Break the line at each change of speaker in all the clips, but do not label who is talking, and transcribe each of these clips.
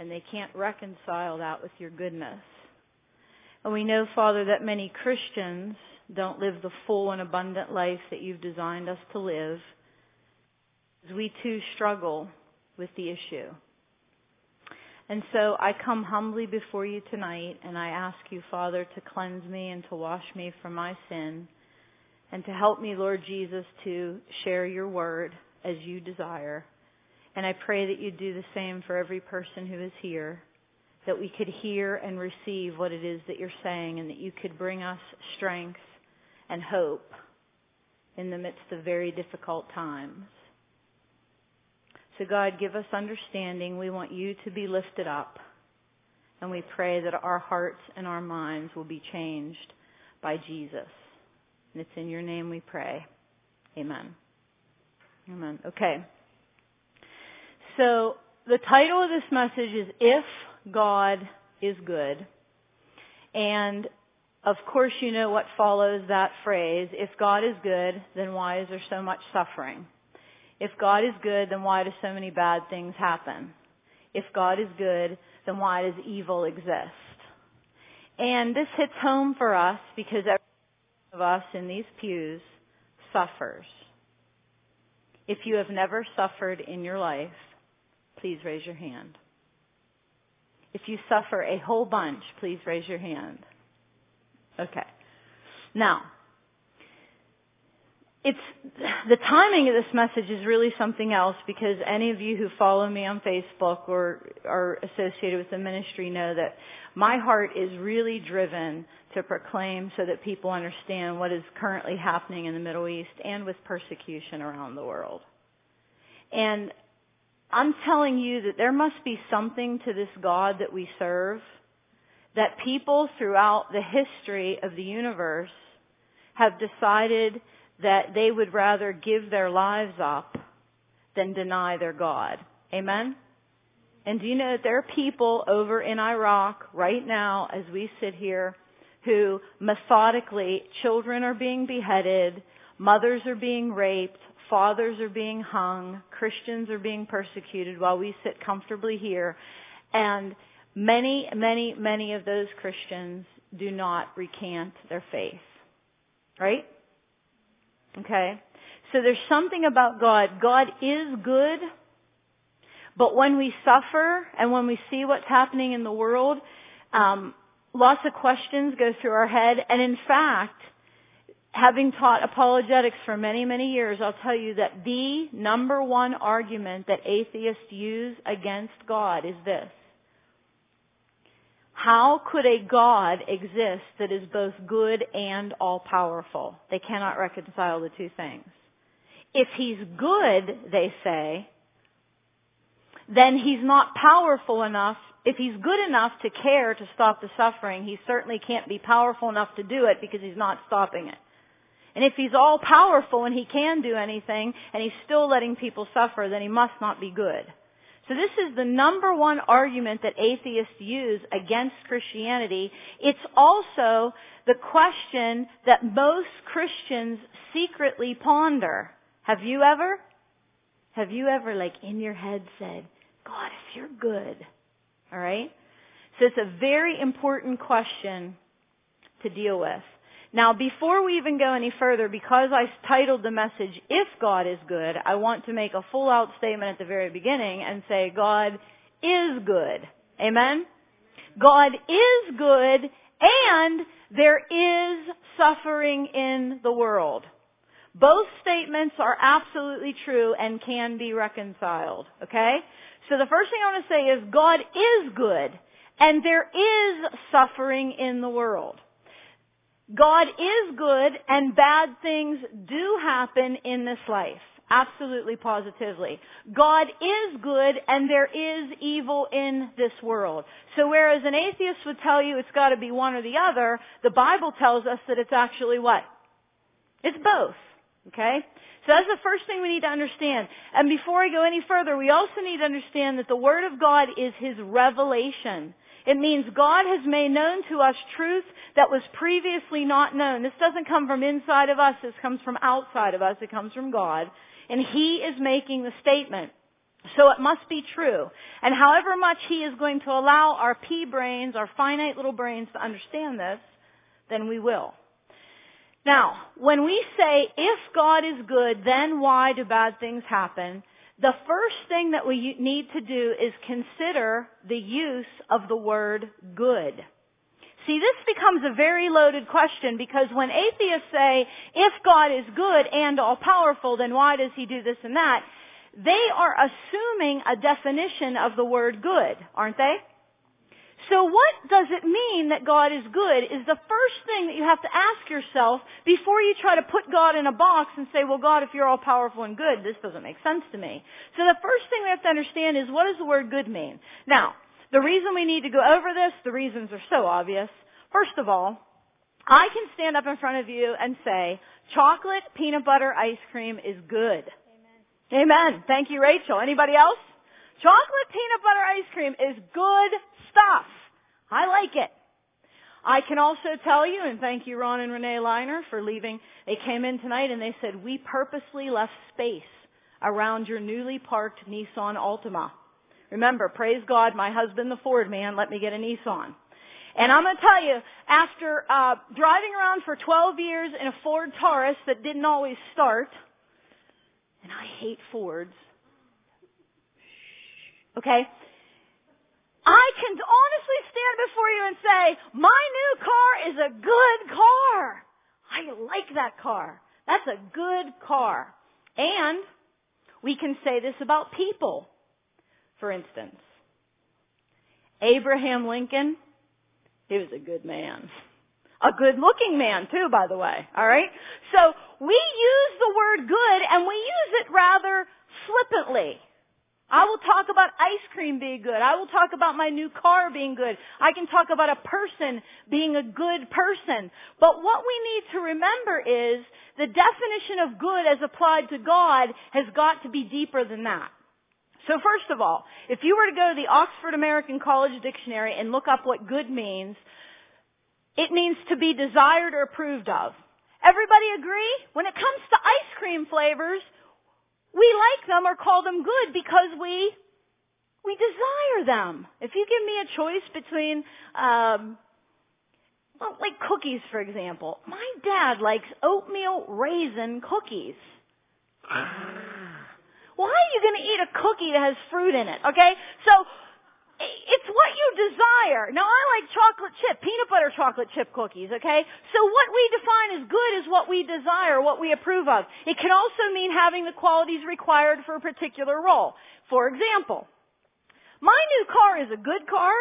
and they can't reconcile that with your goodness. And we know, Father, that many Christians don't live the full and abundant life that you've designed us to live. We too struggle with the issue. And so I come humbly before you tonight and I ask you, Father, to cleanse me and to wash me from my sin and to help me, Lord Jesus, to share your word as you desire. And I pray that you do the same for every person who is here, that we could hear and receive what it is that you're saying and that you could bring us strength and hope in the midst of very difficult times. So God, give us understanding. We want you to be lifted up. And we pray that our hearts and our minds will be changed by Jesus. And it's in your name we pray. Amen. Amen. Okay. So the title of this message is If God is Good. And of course you know what follows that phrase. If God is good, then why is there so much suffering? If God is good, then why do so many bad things happen? If God is good, then why does evil exist? And this hits home for us because every one of us in these pews suffers. If you have never suffered in your life, please raise your hand. If you suffer a whole bunch, please raise your hand. Okay. Now, it's the timing of this message is really something else because any of you who follow me on Facebook or are associated with the ministry know that my heart is really driven to proclaim so that people understand what is currently happening in the Middle East and with persecution around the world. And I'm telling you that there must be something to this God that we serve that people throughout the history of the universe have decided that they would rather give their lives up than deny their God. Amen? And do you know that there are people over in Iraq right now as we sit here who methodically, children are being beheaded, mothers are being raped, fathers are being hung, Christians are being persecuted while we sit comfortably here. And many, many, many of those Christians do not recant their faith. Right? Okay? So there's something about God. God is good, but when we suffer and when we see what's happening in the world, um, lots of questions go through our head. And in fact, having taught apologetics for many, many years, I'll tell you that the number one argument that atheists use against God is this. How could a God exist that is both good and all powerful? They cannot reconcile the two things. If he's good, they say, then he's not powerful enough. If he's good enough to care to stop the suffering, he certainly can't be powerful enough to do it because he's not stopping it. And if he's all powerful and he can do anything and he's still letting people suffer, then he must not be good. So this is the number one argument that atheists use against Christianity. It's also the question that most Christians secretly ponder. Have you ever? Have you ever like in your head said, God, if you're good, alright? So it's a very important question to deal with. Now, before we even go any further, because I titled the message, If God is Good, I want to make a full out statement at the very beginning and say, God is good. Amen? God is good and there is suffering in the world. Both statements are absolutely true and can be reconciled. Okay? So the first thing I want to say is God is good and there is suffering in the world. God is good and bad things do happen in this life. Absolutely positively. God is good and there is evil in this world. So whereas an atheist would tell you it's gotta be one or the other, the Bible tells us that it's actually what? It's both. Okay? So that's the first thing we need to understand. And before I go any further, we also need to understand that the Word of God is His revelation. It means God has made known to us truth that was previously not known. This doesn't come from inside of us. This comes from outside of us. It comes from God. And He is making the statement. So it must be true. And however much He is going to allow our pea brains, our finite little brains to understand this, then we will. Now, when we say, if God is good, then why do bad things happen? The first thing that we need to do is consider the use of the word good. See, this becomes a very loaded question because when atheists say, if God is good and all powerful, then why does he do this and that? They are assuming a definition of the word good, aren't they? So what does it mean that God is good is the first thing that you have to ask yourself before you try to put God in a box and say, well God, if you're all powerful and good, this doesn't make sense to me. So the first thing we have to understand is what does the word good mean? Now, the reason we need to go over this, the reasons are so obvious. First of all, I can stand up in front of you and say, chocolate peanut butter ice cream is good. Amen. Amen. Thank you, Rachel. Anybody else? Chocolate peanut butter ice cream is good stuff. I like it. I can also tell you, and thank you Ron and Renee Liner for leaving. They came in tonight and they said, we purposely left space around your newly parked Nissan Altima. Remember, praise God, my husband, the Ford man, let me get a Nissan. And I'm going to tell you, after uh, driving around for 12 years in a Ford Taurus that didn't always start, and I hate Fords. Okay? I can honestly stand before you and say, my new car is a good car. I like that car. That's a good car. And we can say this about people. For instance, Abraham Lincoln, he was a good man. A good looking man too, by the way. Alright? So we use the word good and we use it rather flippantly. I will talk about ice cream being good. I will talk about my new car being good. I can talk about a person being a good person. But what we need to remember is the definition of good as applied to God has got to be deeper than that. So first of all, if you were to go to the Oxford American College Dictionary and look up what good means, it means to be desired or approved of. Everybody agree? When it comes to ice cream flavors, we like them or call them good because we we desire them. If you give me a choice between um well, like cookies for example. My dad likes oatmeal raisin cookies. Why are you going to eat a cookie that has fruit in it? Okay? So it's what you desire. Now I like chocolate chip, peanut butter chocolate chip cookies, okay? So what we define as good is what we desire, what we approve of. It can also mean having the qualities required for a particular role. For example, my new car is a good car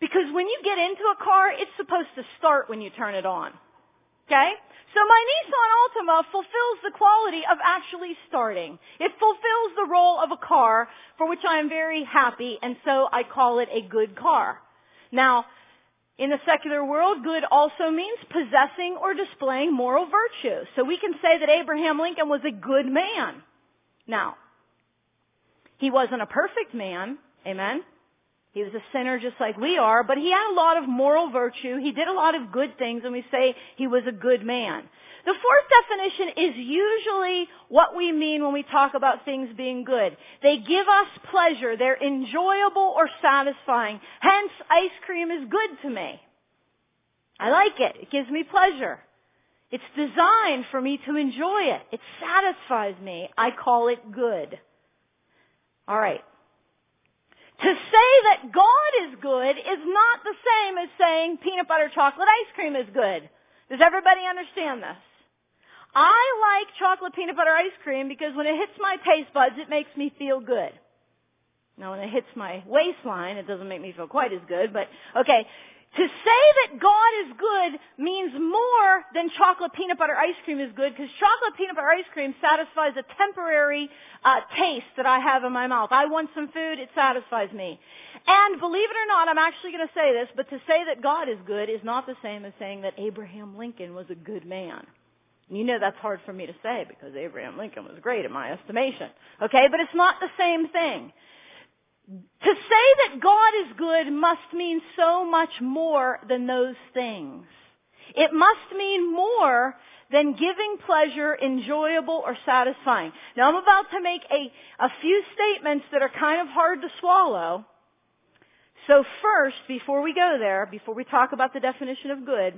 because when you get into a car, it's supposed to start when you turn it on. Okay? So my Nissan Altima fulfills the quality of actually starting. It fulfills the role of a car for which I am very happy and so I call it a good car. Now, in the secular world, good also means possessing or displaying moral virtue. So we can say that Abraham Lincoln was a good man. Now, he wasn't a perfect man. Amen. He was a sinner just like we are, but he had a lot of moral virtue. He did a lot of good things and we say he was a good man. The fourth definition is usually what we mean when we talk about things being good. They give us pleasure. They're enjoyable or satisfying. Hence, ice cream is good to me. I like it. It gives me pleasure. It's designed for me to enjoy it. It satisfies me. I call it good. Alright. To say that God is good is not the same as saying peanut butter chocolate ice cream is good. Does everybody understand this? I like chocolate peanut butter ice cream because when it hits my taste buds, it makes me feel good. Now when it hits my waistline, it doesn't make me feel quite as good, but okay. To say that God is good means more than chocolate peanut butter ice cream is good because chocolate peanut butter ice cream satisfies a temporary uh, taste that I have in my mouth. I want some food, it satisfies me. And believe it or not, I'm actually going to say this, but to say that God is good is not the same as saying that Abraham Lincoln was a good man. You know that's hard for me to say because Abraham Lincoln was great in my estimation. Okay, but it's not the same thing. To say that God is good must mean so much more than those things. It must mean more than giving pleasure enjoyable or satisfying. Now I'm about to make a, a few statements that are kind of hard to swallow. So first, before we go there, before we talk about the definition of good,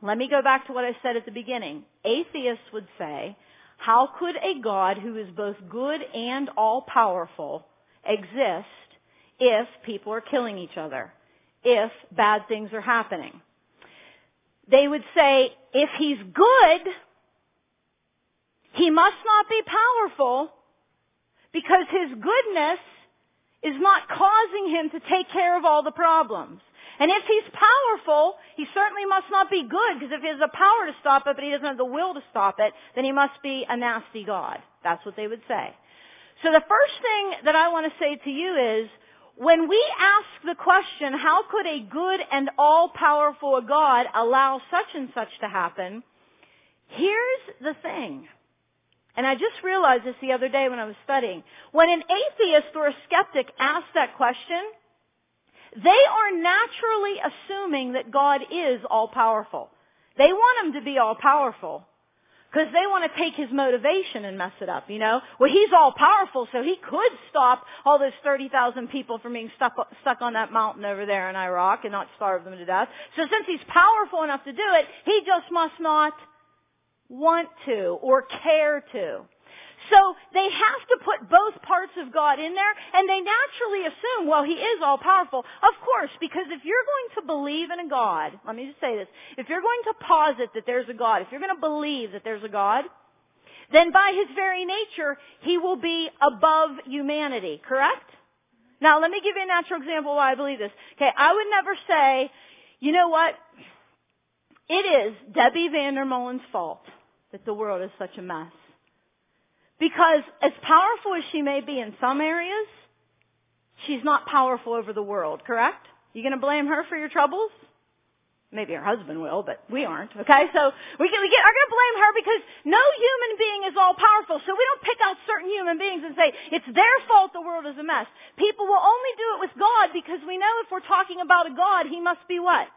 let me go back to what I said at the beginning. Atheists would say, how could a God who is both good and all powerful exist if people are killing each other? If bad things are happening? They would say, if he's good, he must not be powerful because his goodness is not causing him to take care of all the problems. And if he's powerful, he certainly must not be good, because if he has the power to stop it, but he doesn't have the will to stop it, then he must be a nasty God. That's what they would say. So the first thing that I want to say to you is, when we ask the question, how could a good and all-powerful God allow such and such to happen? Here's the thing. And I just realized this the other day when I was studying. When an atheist or a skeptic asks that question, they are naturally assuming that God is all powerful. They want him to be all powerful. Because they want to take his motivation and mess it up, you know? Well, he's all powerful, so he could stop all those 30,000 people from being stuck, stuck on that mountain over there in Iraq and not starve them to death. So since he's powerful enough to do it, he just must not want to or care to. So they have to put both parts of God in there, and they naturally assume, well, He is all powerful. Of course, because if you're going to believe in a God, let me just say this, if you're going to posit that there's a God, if you're going to believe that there's a God, then by His very nature, He will be above humanity, correct? Now, let me give you a natural example why I believe this. Okay, I would never say, you know what? It is Debbie Vandermolen's fault that the world is such a mess. Because as powerful as she may be in some areas, she's not powerful over the world, correct? You gonna blame her for your troubles? Maybe her husband will, but we aren't. Okay, so we, get, we get, are going to blame her because no human being is all powerful. So we don't pick out certain human beings and say it's their fault the world is a mess. People will only do it with God because we know if we're talking about a God, He must be what?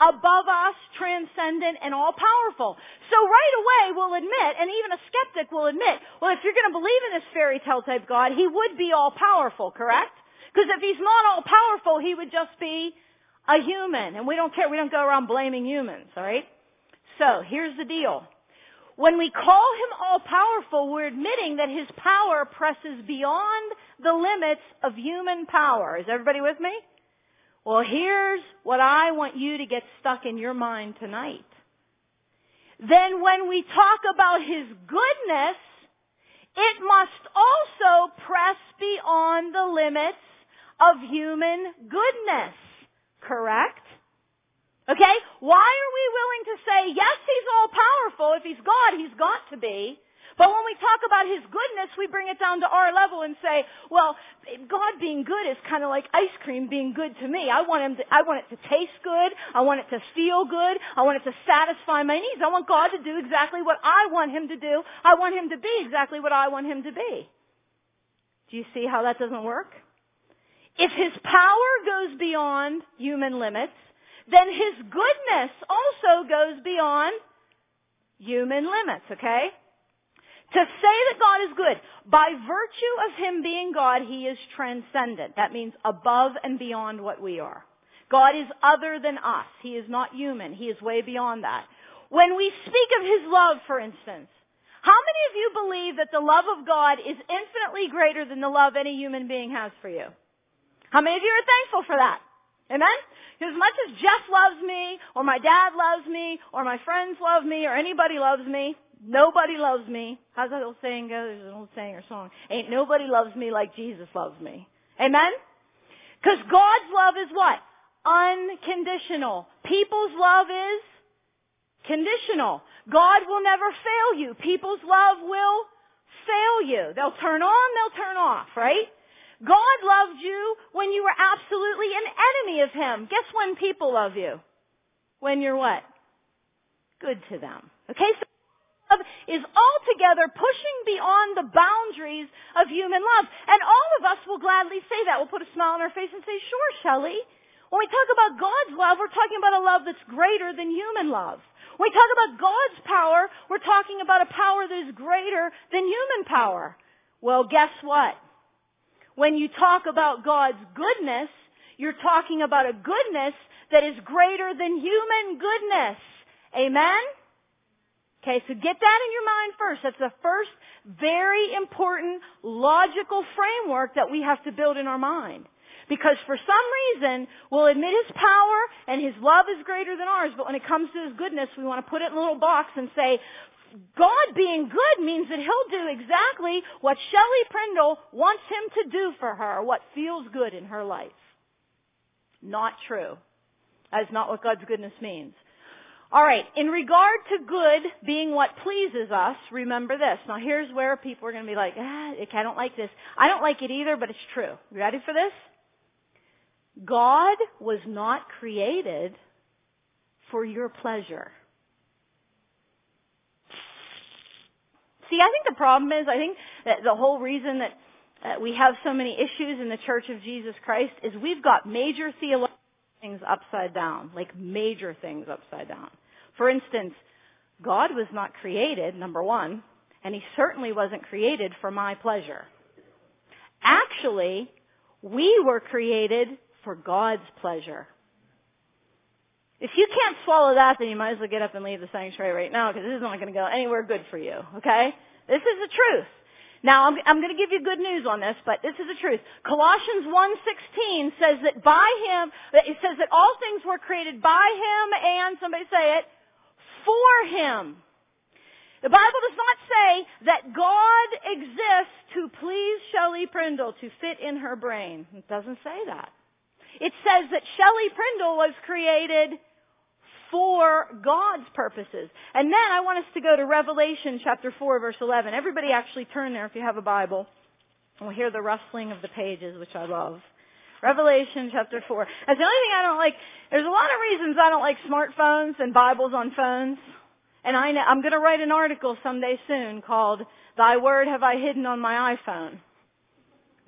Above us, transcendent, and all powerful. So right away we'll admit, and even a skeptic will admit, well, if you're going to believe in this fairy tale type God, he would be all powerful, correct? Because if he's not all powerful, he would just be a human. And we don't care, we don't go around blaming humans, alright? So, here's the deal. When we call him all powerful, we're admitting that his power presses beyond the limits of human power. Is everybody with me? Well, here's what I want you to get stuck in your mind tonight. Then when we talk about His goodness, it must also press beyond the limits of human goodness. Correct? Okay? Why are we willing to say, yes, He's all powerful. If He's God, He's got to be. But when we talk about His goodness, we bring it down to our level and say, well, God being good is kind of like ice cream being good to me. I want Him to, I want it to taste good. I want it to feel good. I want it to satisfy my needs. I want God to do exactly what I want Him to do. I want Him to be exactly what I want Him to be. Do you see how that doesn't work? If His power goes beyond human limits, then His goodness also goes beyond human limits, okay? To say that God is good, by virtue of Him being God, He is transcendent. That means above and beyond what we are. God is other than us. He is not human. He is way beyond that. When we speak of His love, for instance, how many of you believe that the love of God is infinitely greater than the love any human being has for you? How many of you are thankful for that? Amen? As much as Jeff loves me, or my dad loves me, or my friends love me, or anybody loves me, Nobody loves me. How's that old saying go? There's an old saying or song. Ain't nobody loves me like Jesus loves me. Amen? Because God's love is what? Unconditional. People's love is conditional. God will never fail you. People's love will fail you. They'll turn on, they'll turn off, right? God loved you when you were absolutely an enemy of Him. Guess when people love you? When you're what? Good to them. Okay, is altogether pushing beyond the boundaries of human love. And all of us will gladly say that. We'll put a smile on our face and say, sure, Shelli. When we talk about God's love, we're talking about a love that's greater than human love. When we talk about God's power, we're talking about a power that is greater than human power. Well, guess what? When you talk about God's goodness, you're talking about a goodness that is greater than human goodness. Amen? Okay, so get that in your mind first. That's the first very important logical framework that we have to build in our mind. Because for some reason, we'll admit His power and His love is greater than ours, but when it comes to His goodness, we want to put it in a little box and say, God being good means that He'll do exactly what Shelli Prindle wants Him to do for her, what feels good in her life. Not true. That is not what God's goodness means. All right, in regard to good being what pleases us, remember this. Now here's where people are going to be like, ah, I don't like this. I don't like it either, but it's true. You ready for this? God was not created for your pleasure. See, I think the problem is, I think that the whole reason that we have so many issues in the Church of Jesus Christ is we've got major theological things upside down, like major things upside down. For instance, God was not created, number one, and He certainly wasn't created for my pleasure. Actually, we were created for God's pleasure. If you can't swallow that, then you might as well get up and leave the sanctuary right now because this is not going to go anywhere good for you. Okay? This is the truth. Now, I'm, I'm going to give you good news on this, but this is the truth. Colossians 1.16 says that by Him, it says that all things were created by Him and, somebody say it, for Him. The Bible does not say that God exists to please Shelli Prindle to fit in her brain. It doesn't say that. It says that Shelli Prindle was created for God's purposes. And then I want us to go to Revelation chapter 4 verse 11. Everybody actually turn there if you have a Bible. And we'll hear the rustling of the pages, which I love. Revelation chapter 4. That's the only thing I don't like. There's a lot of reasons I don't like smartphones and Bibles on phones. And I, I'm going to write an article someday soon called Thy Word Have I Hidden on My iPhone.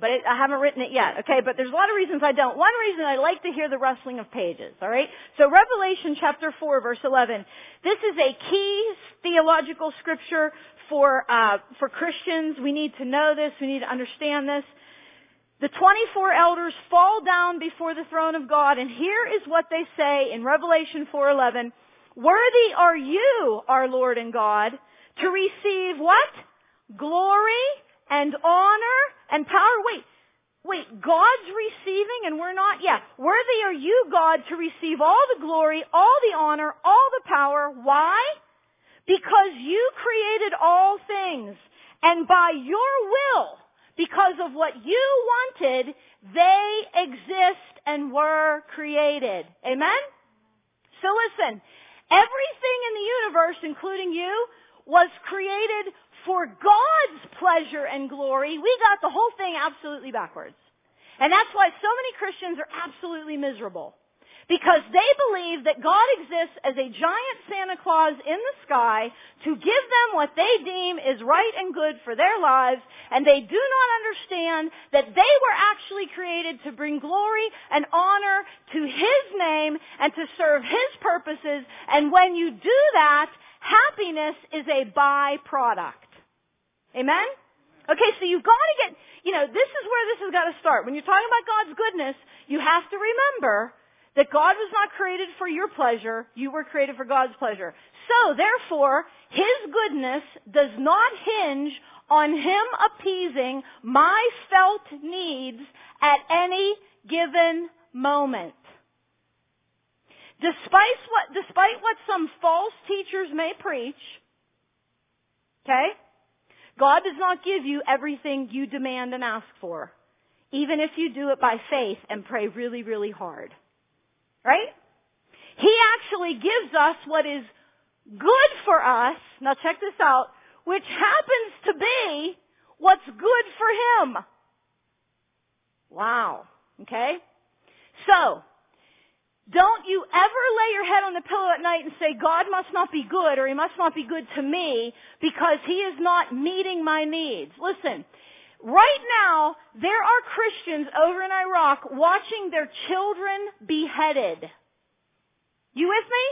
But it, I haven't written it yet, okay? But there's a lot of reasons I don't. One reason I like to hear the rustling of pages, alright? So Revelation chapter 4 verse 11. This is a key theological scripture for, uh, for Christians. We need to know this. We need to understand this. The 24 elders fall down before the throne of God and here is what they say in Revelation 4:11. Worthy are you, our Lord and God, to receive what? Glory and honor and power. Wait, wait, God's receiving and we're not? Yeah. Worthy are you, God, to receive all the glory, all the honor, all the power. Why? Because you created all things. And by your will, because of what you wanted, they exist and were created. Amen? So listen, everything in the universe, including you, was created for God's pleasure and glory, we got the whole thing absolutely backwards. And that's why so many Christians are absolutely miserable. Because they believe that God exists as a giant Santa Claus in the sky to give them what they deem is right and good for their lives, and they do not understand that they were actually created to bring glory and honor to His name and to serve His purposes, and when you do that, happiness is a byproduct. Amen? Okay, so you've got to get, you know, this is where this has got to start. When you're talking about God's goodness, you have to remember that God was not created for your pleasure, you were created for God's pleasure. So, therefore, His goodness does not hinge on Him appeasing my felt needs at any given moment. Despite what, despite what some false teachers may preach, okay, God does not give you everything you demand and ask for, even if you do it by faith and pray really, really hard. Right? He actually gives us what is good for us, now check this out, which happens to be what's good for Him. Wow. Okay? So, don't you ever lay your head on the pillow at night and say, God must not be good or He must not be good to me because He is not meeting my needs. Listen, right now, there are Christians over in Iraq watching their children beheaded. You with me?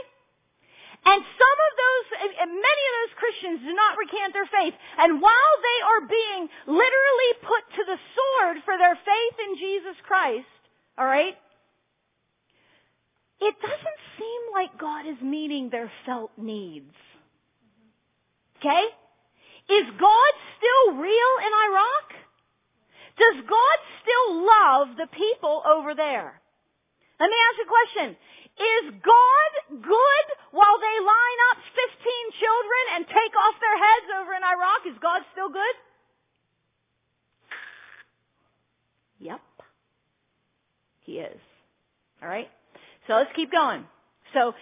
And some of those, many of those Christians do not recant their faith. And while they are being literally put to the sword for their faith in Jesus Christ, alright, it doesn't seem like God is meeting their felt needs. Okay? Is God still real in Iraq? Does God still love the people over there? Let me ask you a question. Is God good while they line up 15 children and take off their heads over in Iraq? Is God still good? Yep. He is. Alright? So let's keep going. So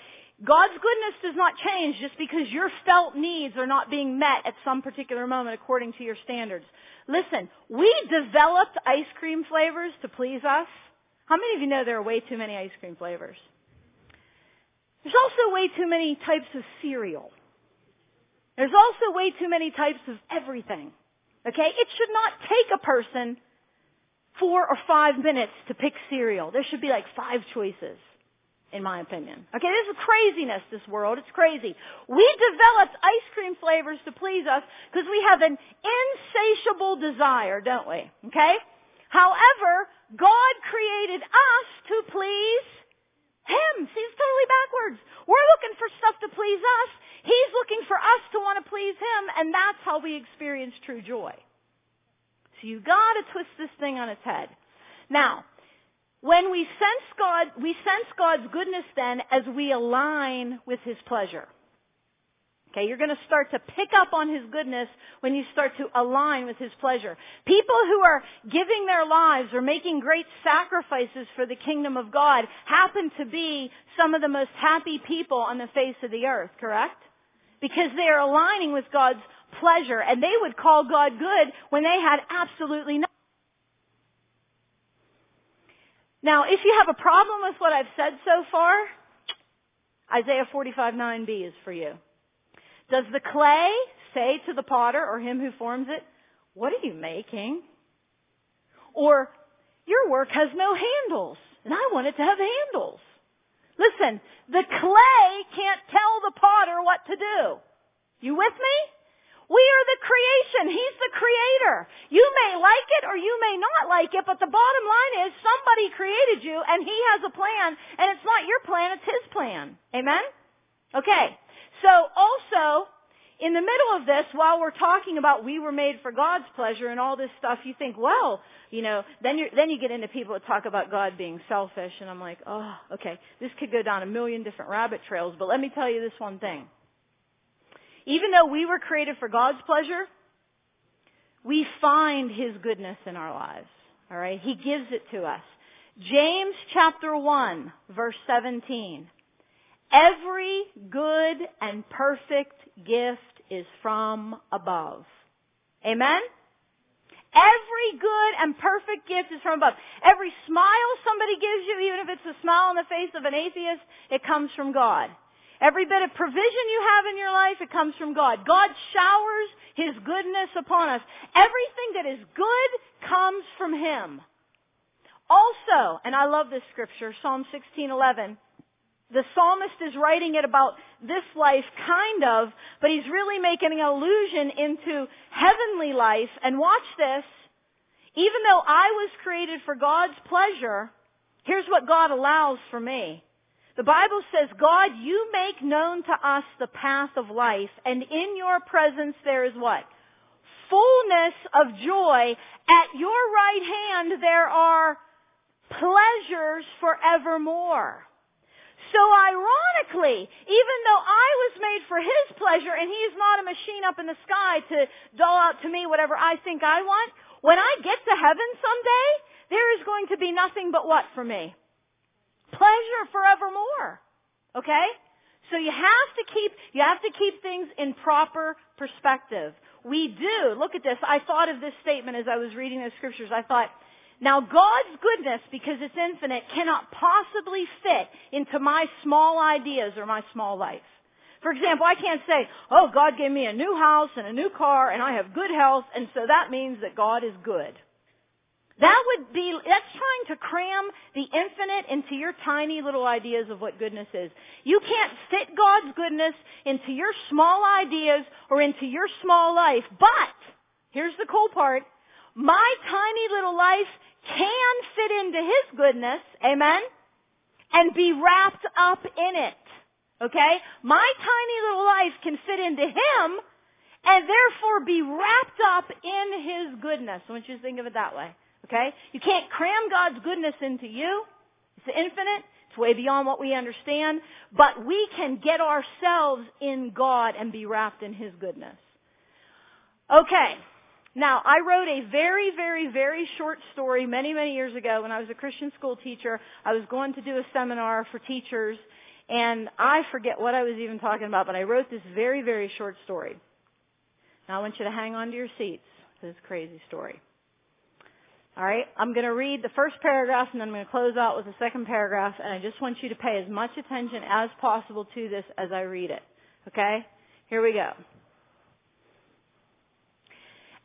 God's goodness does not change just because your felt needs are not being met at some particular moment according to your standards. Listen, we developed ice cream flavors to please us. How many of you know there are way too many ice cream flavors? There's also way too many types of cereal. There's also way too many types of everything. Okay? It should not take a person four or five minutes to pick cereal. There should be like five choices in my opinion. Okay, this is craziness, this world. It's crazy. We developed ice cream flavors to please us because we have an insatiable desire, don't we? Okay? However, God created us to please Him. See, it's totally backwards. We're looking for stuff to please us. He's looking for us to want to please Him, and that's how we experience true joy. So you gotta twist this thing on its head. Now, when we sense God, we sense God's goodness then as we align with His pleasure. Okay, you're going to start to pick up on His goodness when you start to align with His pleasure. People who are giving their lives or making great sacrifices for the kingdom of God happen to be some of the most happy people on the face of the earth, correct? Because they are aligning with God's pleasure and they would call God good when they had absolutely nothing. Now, if you have a problem with what I've said so far, Isaiah 45 9b is for you. Does the clay say to the potter or him who forms it, what are you making? Or, your work has no handles, and I want it to have handles. Listen, the clay can't tell the potter what to do. You with me? We are the creation. He's the creator. You may like it or you may not like it, but the bottom line is somebody created you and he has a plan and it's not your plan, it's his plan. Amen? Okay. So also, in the middle of this, while we're talking about we were made for God's pleasure and all this stuff, you think, well, you know, then you then you get into people that talk about God being selfish, and I'm like, oh, okay, this could go down a million different rabbit trails, but let me tell you this one thing. Even though we were created for God's pleasure, we find His goodness in our lives. Alright? He gives it to us. James chapter 1 verse 17. Every good and perfect gift is from above. Amen? Every good and perfect gift is from above. Every smile somebody gives you, even if it's a smile on the face of an atheist, it comes from God. Every bit of provision you have in your life, it comes from God. God showers His goodness upon us. Everything that is good comes from Him. Also, and I love this scripture, Psalm 16:11. The psalmist is writing it about this life, kind of, but he's really making an allusion into heavenly life. And watch this. Even though I was created for God's pleasure, here's what God allows for me. The Bible says, God, you make known to us the path of life, and in your presence there is what? Fullness of joy. At your right hand there are pleasures forevermore. So ironically, even though I was made for His pleasure and He is not a machine up in the sky to dole out to me whatever I think I want, when I get to heaven someday, there is going to be nothing but what for me? Pleasure forevermore. Okay? So you have to keep, you have to keep things in proper perspective. We do. Look at this. I thought of this statement as I was reading the scriptures. I thought, now God's goodness, because it's infinite, cannot possibly fit into my small ideas or my small life. For example, I can't say, oh, God gave me a new house and a new car and I have good health and so that means that God is good. That would be, that's trying to cram the infinite into your tiny little ideas of what goodness is. You can't fit God's goodness into your small ideas or into your small life. But, here's the cool part, my tiny little life can fit into His goodness, amen, and be wrapped up in it. Okay? My tiny little life can fit into Him and therefore be wrapped up in His goodness. I want you to think of it that way. Okay? You can't cram God's goodness into you. It's infinite. It's way beyond what we understand. But we can get ourselves in God and be wrapped in His goodness. Okay. Now, I wrote a very, very, very short story many, many years ago when I was a Christian school teacher. I was going to do a seminar for teachers and I forget what I was even talking about, but I wrote this very, very short story. Now I want you to hang on to your seats this crazy story. Alright, I'm going to read the first paragraph and then I'm going to close out with the second paragraph and I just want you to pay as much attention as possible to this as I read it. Okay? Here we go.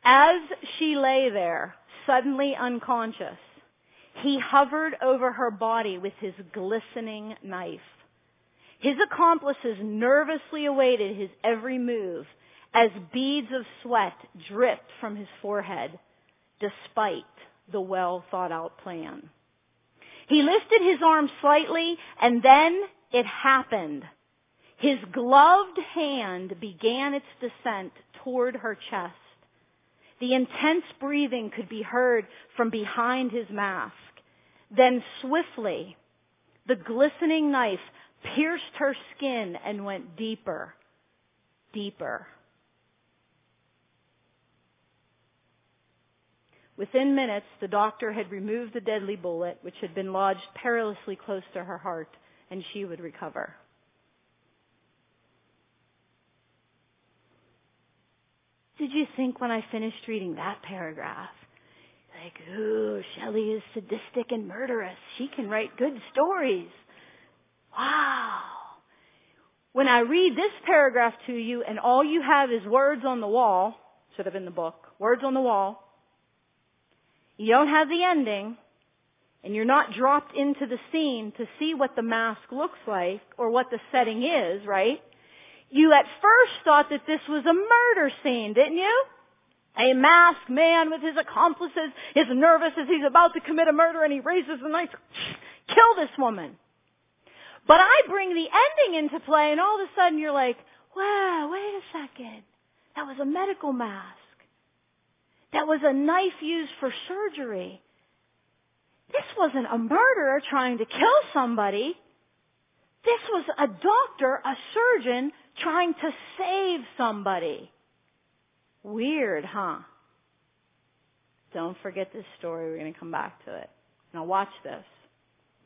As she lay there, suddenly unconscious, he hovered over her body with his glistening knife. His accomplices nervously awaited his every move as beads of sweat dripped from his forehead, despite the well thought out plan. He lifted his arm slightly and then it happened. His gloved hand began its descent toward her chest. The intense breathing could be heard from behind his mask. Then swiftly, the glistening knife pierced her skin and went deeper, deeper. Within minutes, the doctor had removed the deadly bullet, which had been lodged perilously close to her heart, and she would recover. Did you think when I finished reading that paragraph, like, ooh, Shelli is sadistic and murderous. She can write good stories. Wow. When I read this paragraph to you and all you have is words on the wall, should have been the book, words on the wall, you don't have the ending, and you're not dropped into the scene to see what the mask looks like or what the setting is, right? You at first thought that this was a murder scene, didn't you? A masked man with his accomplices is nervous as he's about to commit a murder and he raises the knife. Kill this woman. But I bring the ending into play and all of a sudden you're like, wow, wait a second. That was a medical mask. That was a knife used for surgery. This wasn't a murderer trying to kill somebody. This was a doctor, a surgeon, trying to save somebody. Weird, huh? Don't forget this story. We're going to come back to it. Now watch this.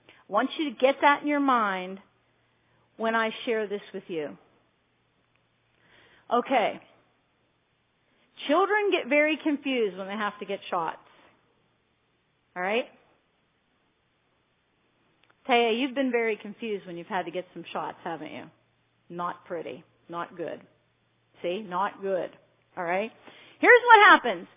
I want you to get that in your mind when I share this with you. Okay. Children get very confused when they have to get shots. Alright? Taya, you've been very confused when you've had to get some shots, haven't you? Not pretty. Not good. See? Not good. Alright? Here's what happens.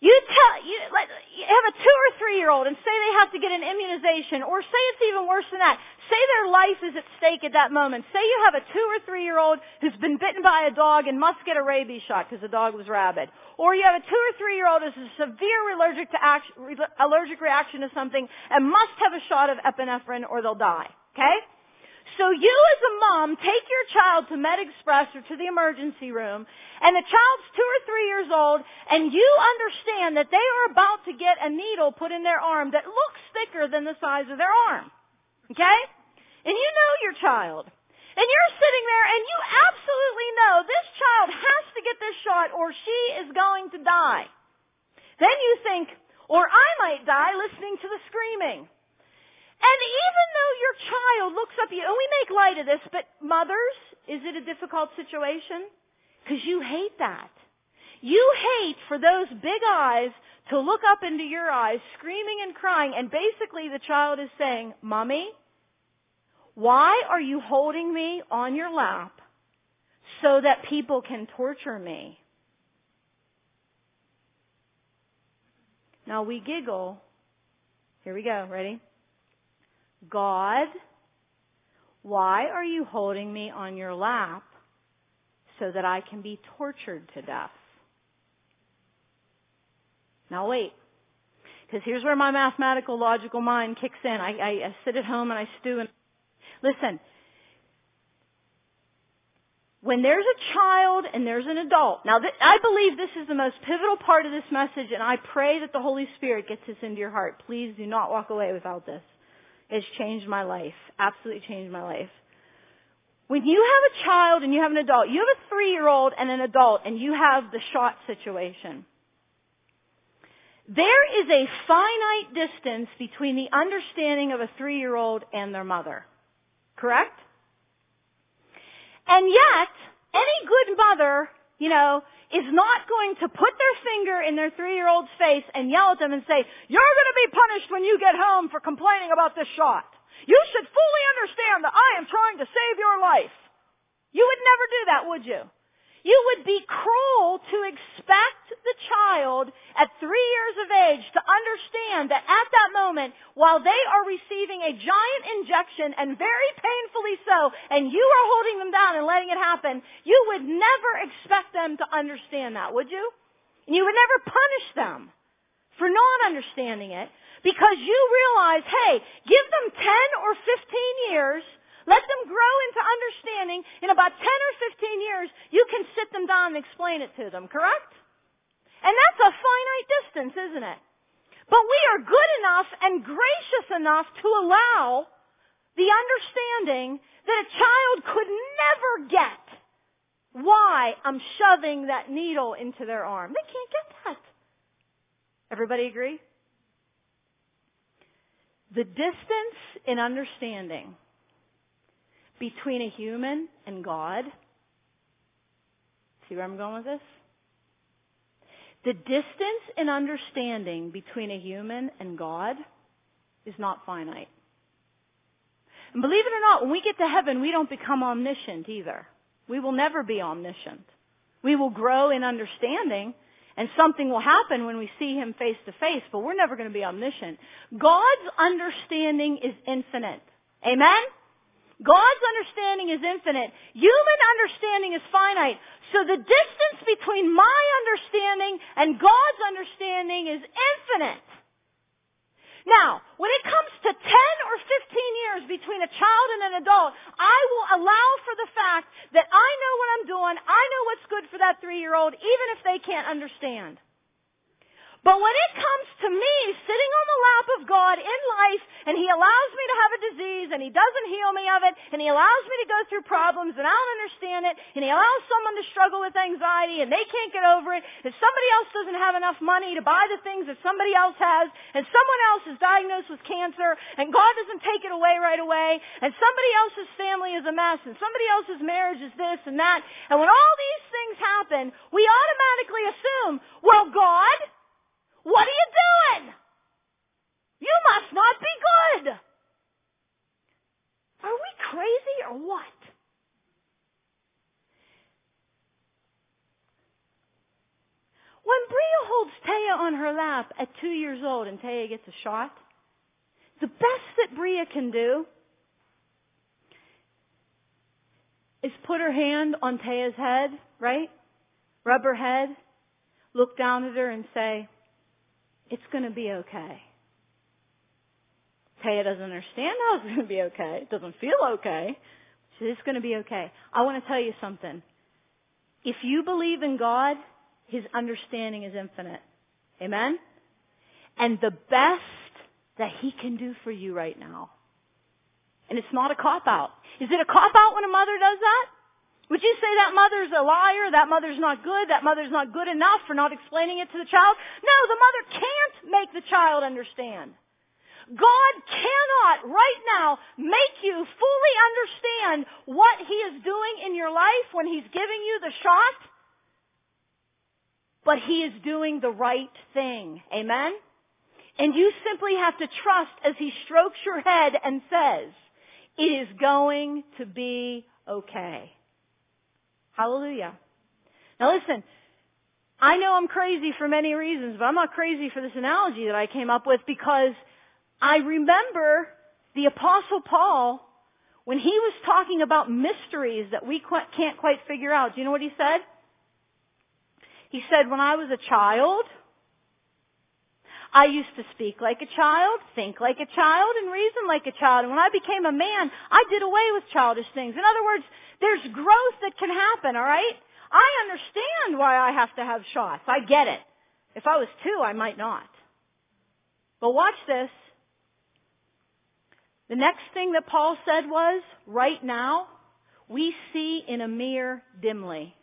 You tell, you, let you have a two or three year old and say they have to get an immunization or say it's even worse than that. Say their life is at stake at that moment. Say you have a two or three year old who's been bitten by a dog and must get a rabies shot because the dog was rabid. Or you have a two or three year old who's a severe allergic to action, allergic reaction to something and must have a shot of epinephrine or they'll die. Okay? So you as a mom take your child to MedExpress or to the emergency room and the child's two or three years old and you understand that they are about to get a needle put in their arm that looks thicker than the size of their arm. Okay? And you know your child. And you're sitting there and you absolutely know this child has to get this shot or she is going to die. Then you think, or I might die listening to the screaming. And even though your child looks up at you, and we make light of this, but mothers, is it a difficult situation? Because you hate that. You hate for those big eyes to look up into your eyes, screaming and crying, and basically the child is saying, Mommy, why are you holding me on your lap so that people can torture me? Now we giggle. Here we go. Ready? God, why are you holding me on your lap so that I can be tortured to death? Now wait. Because here's where my mathematical logical mind kicks in. I, I, I sit at home and I stew and listen. When there's a child and there's an adult, now th- I believe this is the most pivotal part of this message and I pray that the Holy Spirit gets this into your heart. Please do not walk away without this. It's changed my life. Absolutely changed my life. When you have a child and you have an adult, you have a three-year-old and an adult and you have the shot situation. There is a finite distance between the understanding of a three-year-old and their mother. Correct? And yet, any good mother, you know, is not going to put their finger in their three-year-old's face and yell at them and say, you're going to be punished when you get home for complaining about this shot. You should fully understand that I am trying to save your life. You would never do that, would you? You would be cruel to expect the child at three years of age to understand that at that moment, while they are receiving a giant injection and very painfully so, and you are holding them down and letting it happen, you would never expect them to understand that, would you? And you would never punish them for not understanding it because you realize, hey, give them 10 or 15 years let them grow into understanding. In about 10 or 15 years, you can sit them down and explain it to them, correct? And that's a finite distance, isn't it? But we are good enough and gracious enough to allow the understanding that a child could never get why I'm shoving that needle into their arm. They can't get that. Everybody agree? The distance in understanding between a human and God. See where I'm going with this? The distance in understanding between a human and God is not finite. And believe it or not, when we get to heaven, we don't become omniscient either. We will never be omniscient. We will grow in understanding, and something will happen when we see Him face to face, but we're never going to be omniscient. God's understanding is infinite. Amen? God's understanding is infinite. Human understanding is finite. So the distance between my understanding and God's understanding is infinite. Now, when it comes to 10 or 15 years between a child and an adult, I will allow for the fact that I know what I'm doing, I know what's good for that three-year-old, even if they can't understand. But when it comes to me sitting on the lap of God in life and He allows me to have a disease and He doesn't heal me of it and He allows me to go through problems and I don't understand it and He allows someone to struggle with anxiety and they can't get over it and somebody else doesn't have enough money to buy the things that somebody else has and someone else is diagnosed with cancer and God doesn't take it away right away and somebody else's family is a mess and somebody else's marriage is this and that and when all these things happen, we automatically assume, well God, what are you doing? You must not be good. Are we crazy or what? When Bria holds Taya on her lap at two years old and Taya gets a shot, the best that Bria can do is put her hand on Taya's head, right? Rub her head, look down at her and say, it's going to be okay. Taya doesn't understand how it's going to be okay. It doesn't feel okay. It's going to be okay. I want to tell you something. If you believe in God, His understanding is infinite. Amen? And the best that He can do for you right now. And it's not a cop out. Is it a cop out when a mother does that? Would you say that mother's a liar, that mother's not good, that mother's not good enough for not explaining it to the child? No, the mother can't make the child understand. God cannot right now make you fully understand what He is doing in your life when He's giving you the shot. But He is doing the right thing. Amen? And you simply have to trust as He strokes your head and says, it is going to be okay. Hallelujah. Now listen, I know I'm crazy for many reasons, but I'm not crazy for this analogy that I came up with because I remember the apostle Paul when he was talking about mysteries that we can't quite figure out. Do you know what he said? He said, when I was a child, I used to speak like a child, think like a child, and reason like a child. And when I became a man, I did away with childish things. In other words, there's growth that can happen, alright? I understand why I have to have shots. I get it. If I was two, I might not. But watch this. The next thing that Paul said was, right now, we see in a mirror dimly.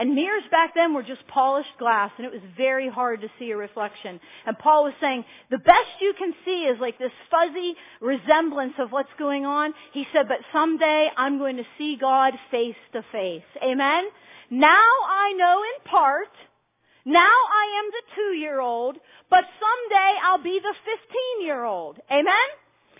And mirrors back then were just polished glass and it was very hard to see a reflection. And Paul was saying, the best you can see is like this fuzzy resemblance of what's going on. He said, but someday I'm going to see God face to face. Amen? Now I know in part. Now I am the two-year-old, but someday I'll be the 15-year-old. Amen?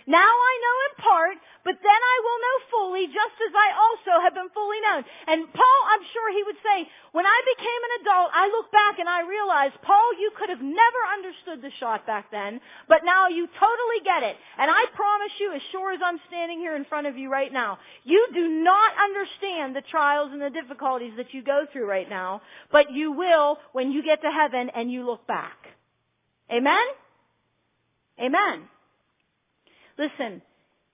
Now I know in part, but then I will know fully, just as I also have been fully known. And Paul, I'm sure he would say, when I became an adult, I look back and I realize, Paul, you could have never understood the shot back then, but now you totally get it. And I promise you, as sure as I'm standing here in front of you right now, you do not understand the trials and the difficulties that you go through right now, but you will when you get to heaven and you look back. Amen? Amen. Listen,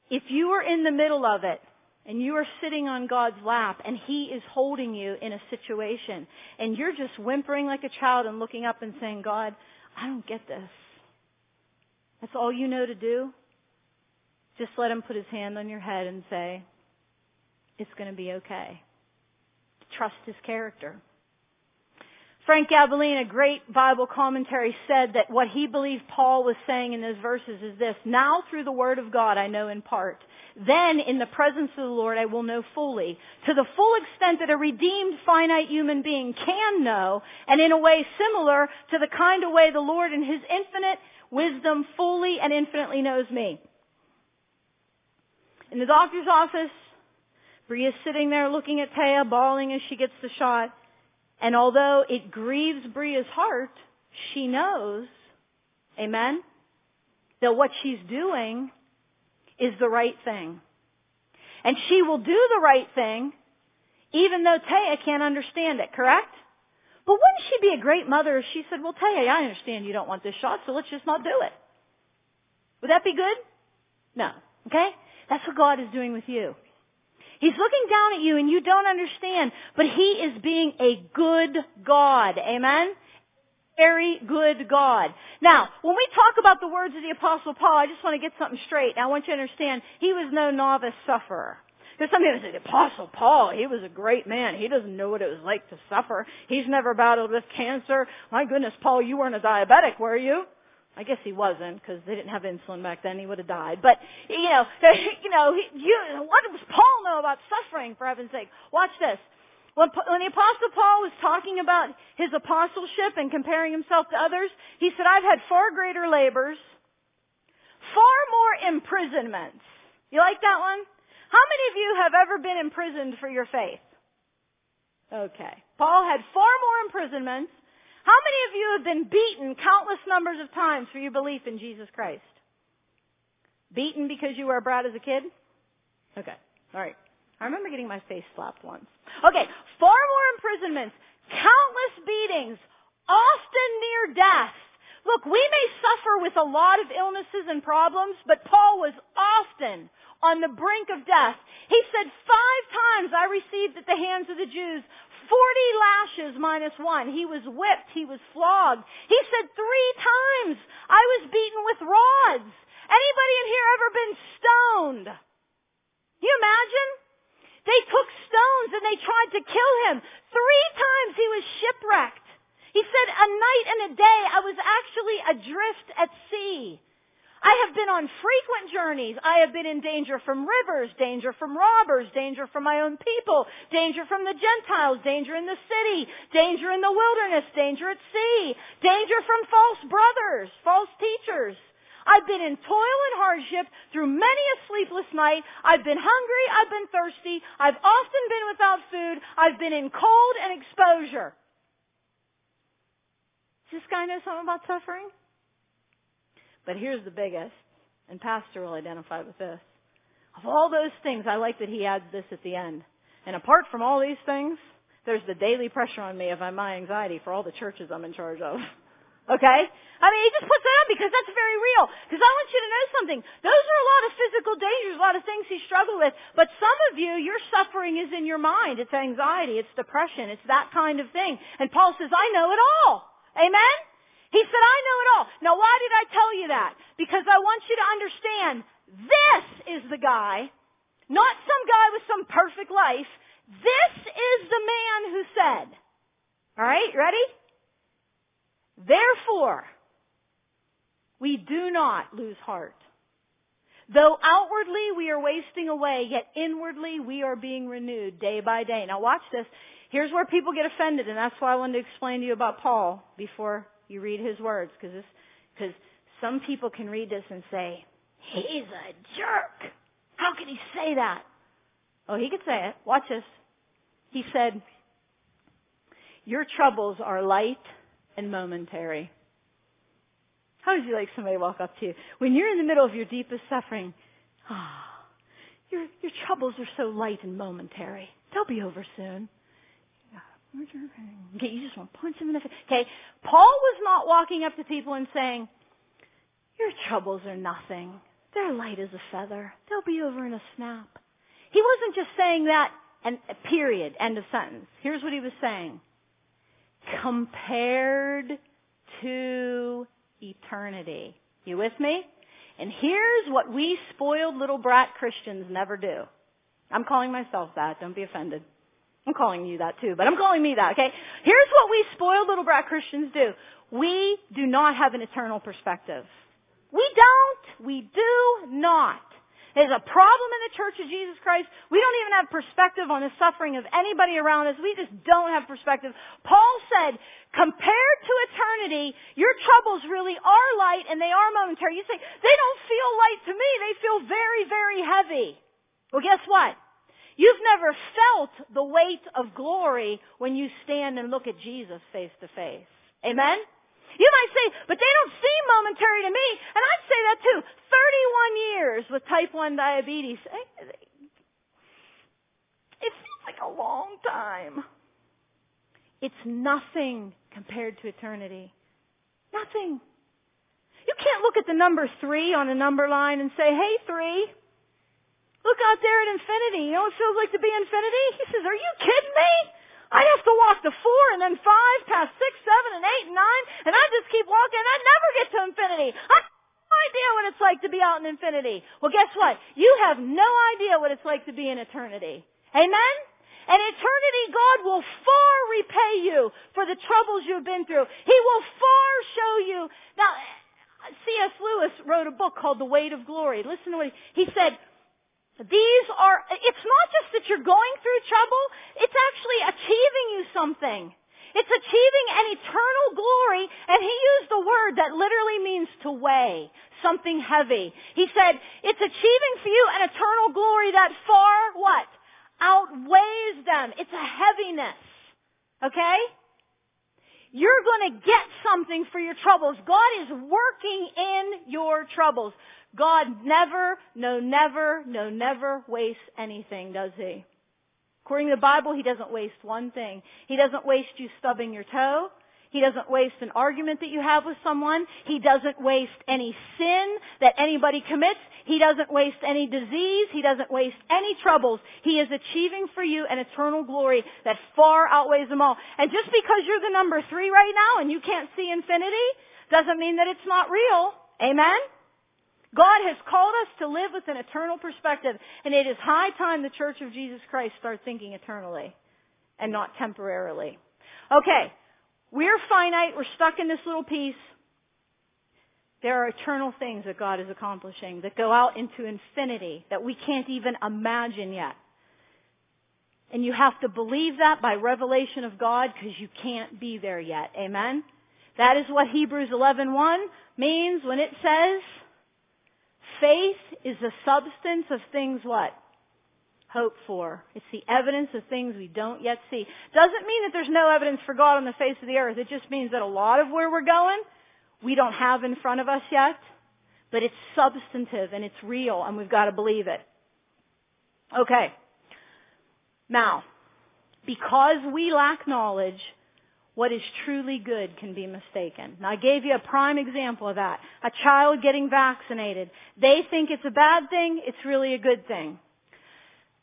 if you are in the middle of it and you are sitting on God's lap and He is holding you in a situation and you're just whimpering like a child and looking up and saying, God, I don't get this. That's all you know to do? Just let Him put His hand on your head and say, it's going to be okay. Trust His character. Frank Gaebelein, a great Bible commentary, said that what he believed Paul was saying in those verses is this, now through the Word of God I know in part. Then in the presence of the Lord I will know fully, to the full extent that a redeemed finite human being can know, and in a way similar to the kind of way the Lord in His infinite wisdom fully and infinitely knows me. In the doctor's office, Bria's sitting there looking at Taya, bawling as she gets the shot. And although it grieves Bria's heart, she knows, amen, that what she's doing is the right thing. And she will do the right thing even though Taya can't understand it, correct? But wouldn't she be a great mother if she said, well, Taya, I understand you don't want this shot, so let's just not do it. Would that be good? No. Okay? That's what God is doing with you. He's looking down at you and you don't understand, but He is being a good God. Amen? Very good God. Now, when we talk about the words of the Apostle Paul, I just want to get something straight. I want you to understand, he was no novice sufferer. There's some people say, the Apostle Paul, he was a great man. He doesn't know what it was like to suffer. He's never battled with cancer. My goodness, Paul, you weren't a diabetic, were you? I guess he wasn't because they didn't have insulin back then. He would have died. But you know, you know, you, what does Paul know about suffering? For heaven's sake, watch this. When, when the apostle Paul was talking about his apostleship and comparing himself to others, he said, "I've had far greater labors, far more imprisonments." You like that one? How many of you have ever been imprisoned for your faith? Okay. Paul had far more imprisonments, how many of you have been beaten countless numbers of times for your belief in Jesus Christ? Beaten because you were a brat as a kid? Okay. All right. I remember getting my face slapped once. Okay. Far more imprisonments, countless beatings, often near death. Look, we may suffer with a lot of illnesses and problems, but Paul was often on the brink of death. He said, five times I received at the hands of the Jews 40 lashes minus one. He was whipped. He was flogged. He said three times I was beaten with rods. Anybody in here ever been stoned? Can you imagine? They took stones and they tried to kill him. Three times he was shipwrecked. He said a night and a day I was actually adrift at sea. I have been on frequent journeys. I have been in danger from rivers, danger from robbers, danger from my own people, danger from the Gentiles, danger in the city, danger in the wilderness, danger at sea, danger from false brothers, false teachers. I've been in toil and hardship through many a sleepless night. I've been hungry. I've been thirsty. I've often been without food. I've been in cold and exposure. Does this guy know something about suffering? But here's the biggest, and Pastor will identify with this. Of all those things, I like that he adds this at the end. And apart from all these things, there's the daily pressure on me of my anxiety for all the churches I'm in charge of. Okay? I mean, he just puts that up because that's very real. Because I want you to know something. Those are a lot of physical dangers, a lot of things he struggled with. But some of you, your suffering is in your mind. It's anxiety. It's depression. It's that kind of thing. And Paul says, I know it all. Amen? He said, I know it all. Now why did I tell you that? Because I want you to understand this is the guy, not some guy with some perfect life. This is the man who said, alright, ready? Therefore, we do not lose heart. Though outwardly we are wasting away, yet inwardly we are being renewed day by day. Now watch this. Here's where people get offended, and that's why I wanted to explain to you about Paul before you read his words, because some people can read this and say, he's a jerk. How can he say that? Oh, he could say it. Watch this. He said, your troubles are light and momentary. How would you like somebody to walk up to you? When you're in the middle of your deepest suffering, ah, oh, your, your troubles are so light and momentary. They'll be over soon. Okay, you just want to punch them in the face. Okay, Paul was not walking up to people and saying, your troubles are nothing. They're light as a feather. They'll be over in a snap. He wasn't just saying that and a period, end of sentence. Here's what he was saying compared to eternity. You with me? And here's what we spoiled little brat Christians never do. I'm calling myself that. Don't be offended. I'm calling you that too, but I'm calling me that, okay? Here's what we spoiled little brat Christians do. We do not have an eternal perspective. We don't. We do not. There's a problem in the Church of Jesus Christ. We don't even have perspective on the suffering of anybody around us. We just don't have perspective. Paul said, compared to eternity, your troubles really are light and they are momentary. You say, they don't feel light to me. They feel very, very heavy. Well, guess what? You've never felt the weight of glory when you stand and look at Jesus face to face. Amen? You might say, but they don't seem momentary to me. And I'd say that too. 31 years with type 1 diabetes. Eh, eh, it seems like a long time. It's nothing compared to eternity. Nothing. You can't look at the number three on a number line and say, hey three, look out there at infinity. You know what it feels like to be infinity? He says, are you kidding me? I have to walk to four and then five, past six, seven, and eight and nine, and I just keep walking and I never get to infinity. I have no idea what it's like to be out in infinity. Well, guess what? You have no idea what it's like to be in eternity. Amen? And eternity, God will far repay you for the troubles you've been through. He will far show you. Now, C.S. Lewis wrote a book called The Weight of Glory. Listen to what he, he said. These are, it's not just that you're going through trouble, it's actually achieving you something. It's achieving an eternal glory, and he used a word that literally means to weigh, something heavy. He said, it's achieving for you an eternal glory that far, what? Outweighs them. It's a heaviness. Okay? You're going to get something for your troubles. God is working in your troubles. God never, no never, no never wastes anything, does he? According to the Bible, he doesn't waste one thing. He doesn't waste you stubbing your toe. He doesn't waste an argument that you have with someone. He doesn't waste any sin that anybody commits. He doesn't waste any disease. He doesn't waste any troubles. He is achieving for you an eternal glory that far outweighs them all. And just because you're the number three right now and you can't see infinity doesn't mean that it's not real. Amen? God has called us to live with an eternal perspective, and it is high time the Church of Jesus Christ start thinking eternally and not temporarily. Okay, we're finite, we're stuck in this little piece. There are eternal things that God is accomplishing that go out into infinity that we can't even imagine yet. And you have to believe that by revelation of God because you can't be there yet. Amen? That is what Hebrews 11.1 means when it says, Faith is the substance of things what? hope for. It's the evidence of things we don't yet see. Doesn't mean that there's no evidence for God on the face of the earth. It just means that a lot of where we're going, we don't have in front of us yet. But it's substantive and it's real and we've got to believe it. Okay. Now, because we lack knowledge, what is truly good can be mistaken. Now I gave you a prime example of that. A child getting vaccinated. They think it's a bad thing, it's really a good thing.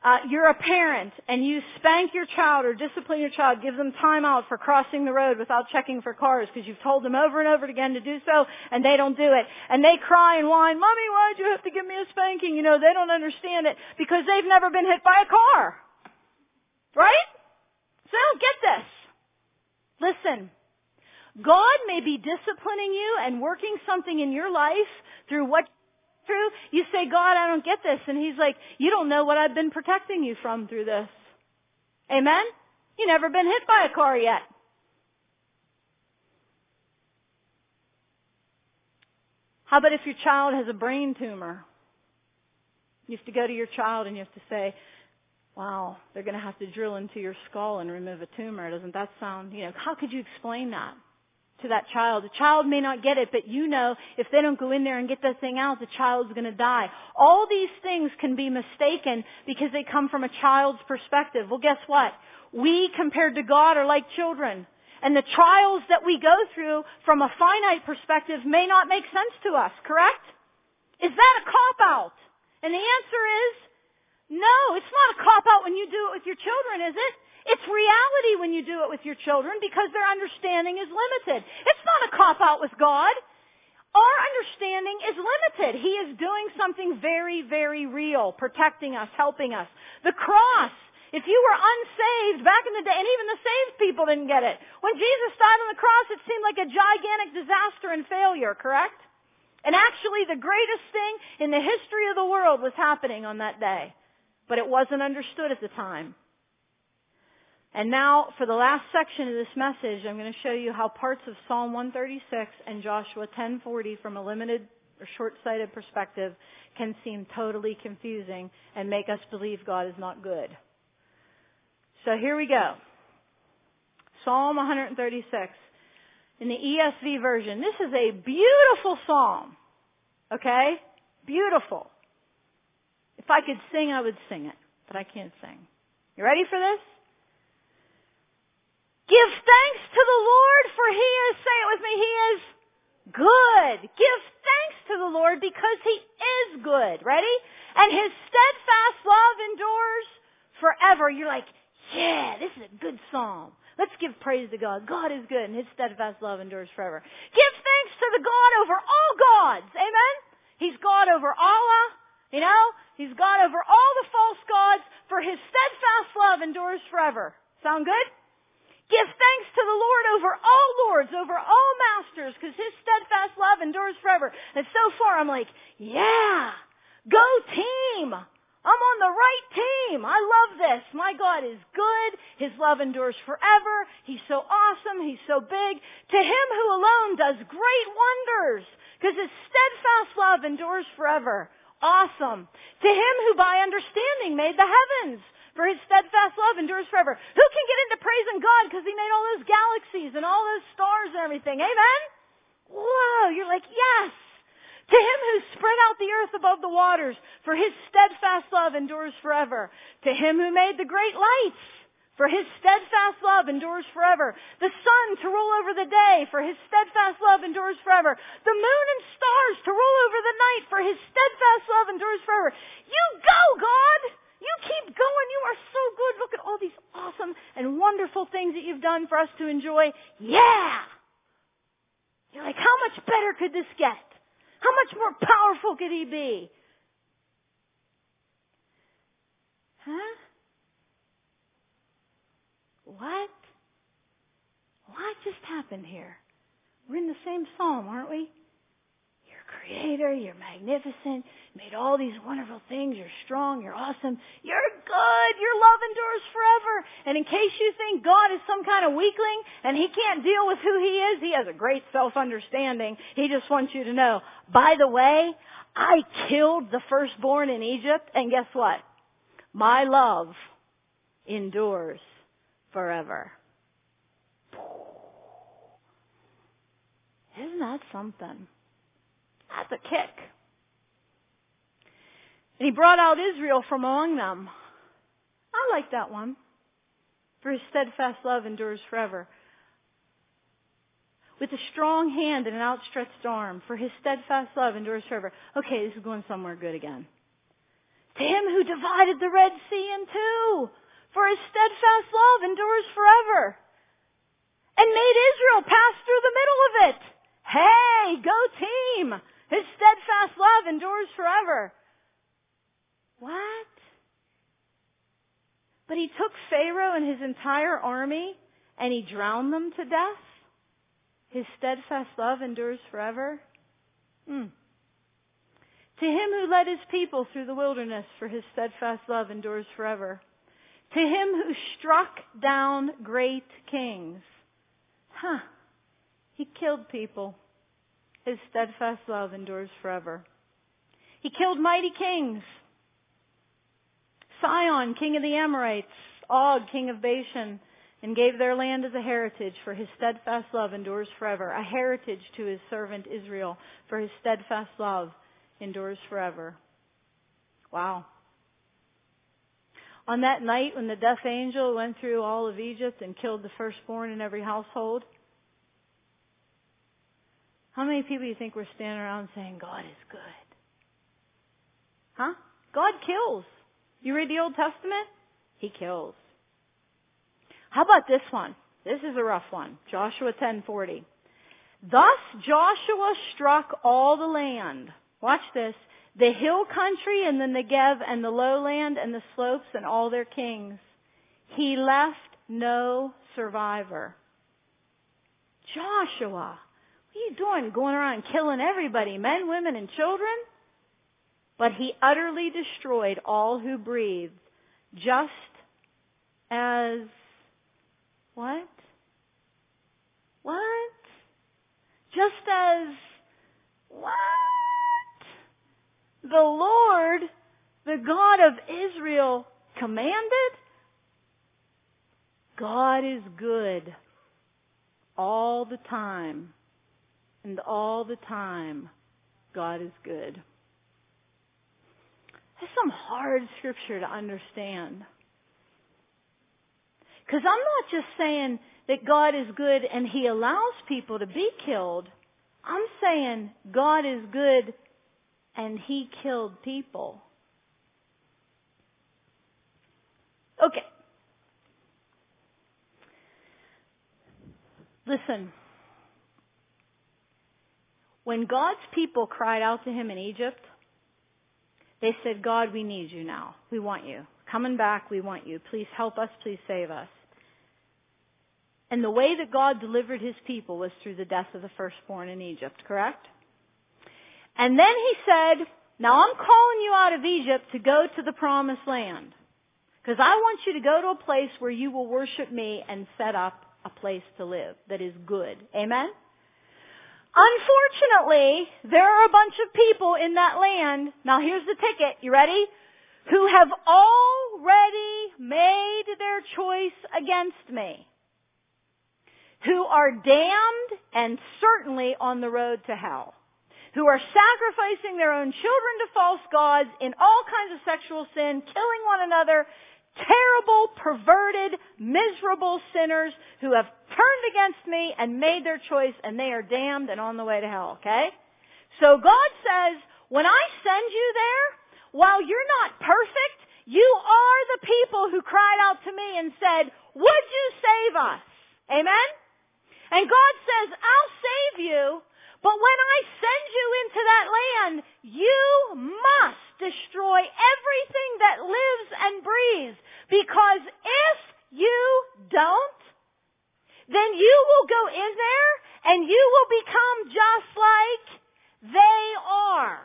Uh, you're a parent and you spank your child or discipline your child, give them time out for crossing the road without checking for cars because you've told them over and over again to do so and they don't do it. And they cry and whine, Mommy, why'd you have to give me a spanking? You know, they don't understand it because they've never been hit by a car. Right? So they don't get this. Listen, God may be disciplining you and working something in your life through what through. You say, God, I don't get this. And he's like, you don't know what I've been protecting you from through this. Amen? You never been hit by a car yet. How about if your child has a brain tumor? You have to go to your child and you have to say, wow, they're going to have to drill into your skull and remove a tumor. Doesn't that sound, you know, how could you explain that to that child? The child may not get it, but you know if they don't go in there and get that thing out, the child's going to die. All these things can be mistaken because they come from a child's perspective. Well, guess what? We, compared to God, are like children. And the trials that we go through from a finite perspective may not make sense to us, correct? Is that a cop out? And the answer is no, it's not a cop out when you do it with your children, is it? It's reality when you do it with your children because their understanding is limited. It's not a cop out with God. Our understanding is limited. He is doing something very, very real, protecting us, helping us. The cross. If you were unsaved back in the day, and even the saved people didn't get it. When Jesus died on the cross, it seemed like a gigantic disaster and failure, correct? And actually the greatest thing in the history of the world was happening on that day but it wasn't understood at the time. And now, for the last section of this message, I'm going to show you how parts of Psalm 136 and Joshua 10:40, from a limited or short-sighted perspective, can seem totally confusing and make us believe God is not good. So here we go. Psalm 136 in the ESV version. This is a beautiful psalm. Okay? Beautiful. If I could sing, I would sing it, but I can't sing. You ready for this? Give thanks to the Lord for He is, say it with me, He is good. Give thanks to the Lord because He is good. Ready? And His steadfast love endures forever. You're like, yeah, this is a good psalm. Let's give praise to God. God is good and His steadfast love endures forever. Give thanks to the God over all gods. Amen? He's God over Allah. You know? He's God over all the false gods, for his steadfast love endures forever. Sound good? Give thanks to the Lord over all lords, over all masters, because his steadfast love endures forever. And so far I'm like, yeah, go team. I'm on the right team. I love this. My God is good. His love endures forever. He's so awesome. He's so big. To him who alone does great wonders, because his steadfast love endures forever. Awesome. To him who by understanding made the heavens, for his steadfast love endures forever. Who can get into praising God because he made all those galaxies and all those stars and everything? Amen? Whoa, you're like, yes. To him who spread out the earth above the waters, for his steadfast love endures forever. To him who made the great lights, for his steadfast love endures forever. The sun to rule over the day, for his steadfast love endures forever. The moon and stars to rule over the night, for his steadfast love endures forever. You go, God! You keep going. You are so good. Look at all these awesome and wonderful things that you've done for us to enjoy. Yeah! You're like, how much better could this get? How much more powerful could he be? Huh? What? What just happened here? We're in the same psalm, aren't we? You're creator, you're magnificent, made all these wonderful things, you're strong, you're awesome, you're good, your love endures forever. And in case you think God is some kind of weakling and he can't deal with who he is, he has a great self-understanding. He just wants you to know, by the way, I killed the firstborn in Egypt and guess what? My love endures forever. Isn't that something? That's a kick. And he brought out Israel from among them. I like that one. For his steadfast love endures forever. With a strong hand and an outstretched arm, for his steadfast love endures forever. Okay, this is going somewhere good again. To him who divided the Red Sea in two, for his steadfast love endures forever. And made Israel pass through the middle of it. Hey, go team! His steadfast love endures forever. What? But he took Pharaoh and his entire army and he drowned them to death? His steadfast love endures forever? Hmm. To him who led his people through the wilderness, for his steadfast love endures forever. To him who struck down great kings. Huh. He killed people. His steadfast love endures forever. He killed mighty kings. Sihon, king of the Amorites, Og, king of Bashan, and gave their land as a heritage, for his steadfast love endures forever. A heritage to his servant Israel, for his steadfast love endures forever. Wow. On that night when the death angel went through all of Egypt and killed the firstborn in every household, how many people do you think were standing around saying, God is good? Huh? God kills. You read the Old Testament? He kills. How about this one? This is a rough one. Joshua 10:40. Thus Joshua struck all the land. Watch this. The hill country and the Negev and the lowland and the slopes and all their kings. He left no survivor. Joshua, what are you doing? Going around killing everybody, men, women, and children? But he utterly destroyed all who breathed, just as what? What? Just as what? The Lord, the God of Israel, commanded? God is good all the time. And all the time, God is good. That's some hard scripture to understand. Because I'm not just saying that God is good and He allows people to be killed. I'm saying God is good and He killed people. Okay. Listen. When God's people cried out to Him in Egypt, they said, God, we need you now. We want you. Coming back, we want you. Please help us. Please save us. And the way that God delivered his people was through the death of the firstborn in Egypt, correct? And then he said, now I'm calling you out of Egypt to go to the promised land. Because I want you to go to a place where you will worship me and set up a place to live that is good. Amen? Unfortunately, there are a bunch of people in that land. Now here's the ticket. You ready? Who have already made their choice against me. Who are damned and certainly on the road to hell. Who are sacrificing their own children to false gods in all kinds of sexual sin, killing one another, terrible, perverted, miserable sinners who have turned against me and made their choice and they are damned and on the way to hell, okay? So God says, when I send you there, while you're not perfect, you are the people who cried out to me and said, would you save us? Amen? And God says, I'll save you, but when I send you into that land, you must destroy everything that lives and breathes. Because if you don't, then you will go in there and you will become just like they are.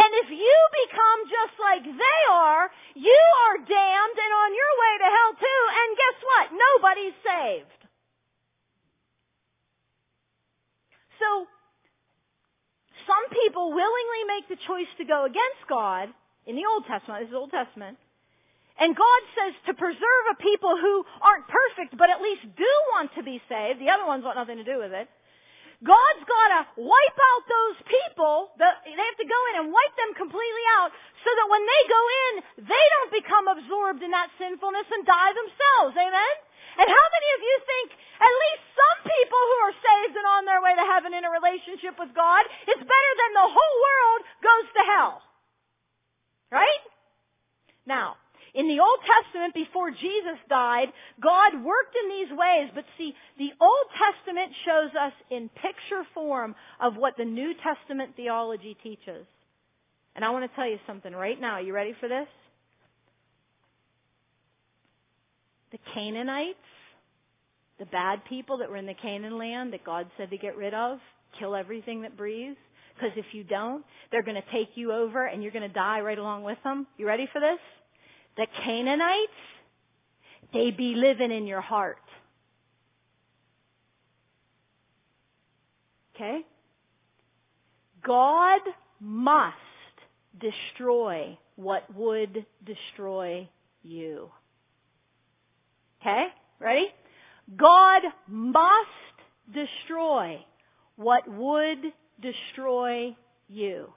And if you become just like they are, you are damned and on your way to hell too, and guess what? Nobody's saved. So, some people willingly make the choice to go against God in the Old Testament, this is Old Testament, And God says to preserve a people who aren't perfect, but at least do want to be saved. The other ones want nothing to do with it. God's got to wipe out those people. they have to go in and wipe them completely out so that when they go in, they don't become absorbed in that sinfulness and die themselves. Amen? And how many of you think at least some people who are saved and on their way to heaven in a relationship with God is better than the whole world goes to hell? Right? Now, in the Old Testament, before Jesus died, God worked in these ways, but see, the Old Testament shows us in picture form of what the New Testament theology teaches. And I want to tell you something right now. Are You ready for this? The Canaanites, the bad people that were in the Canaan land that God said to get rid of, kill everything that breathes. Because if you don't, they're going to take you over and you're going to die right along with them. You ready for this? The Canaanites, they be living in your heart. Okay? God must destroy what would destroy you. Okay? Ready? God must destroy what would destroy you.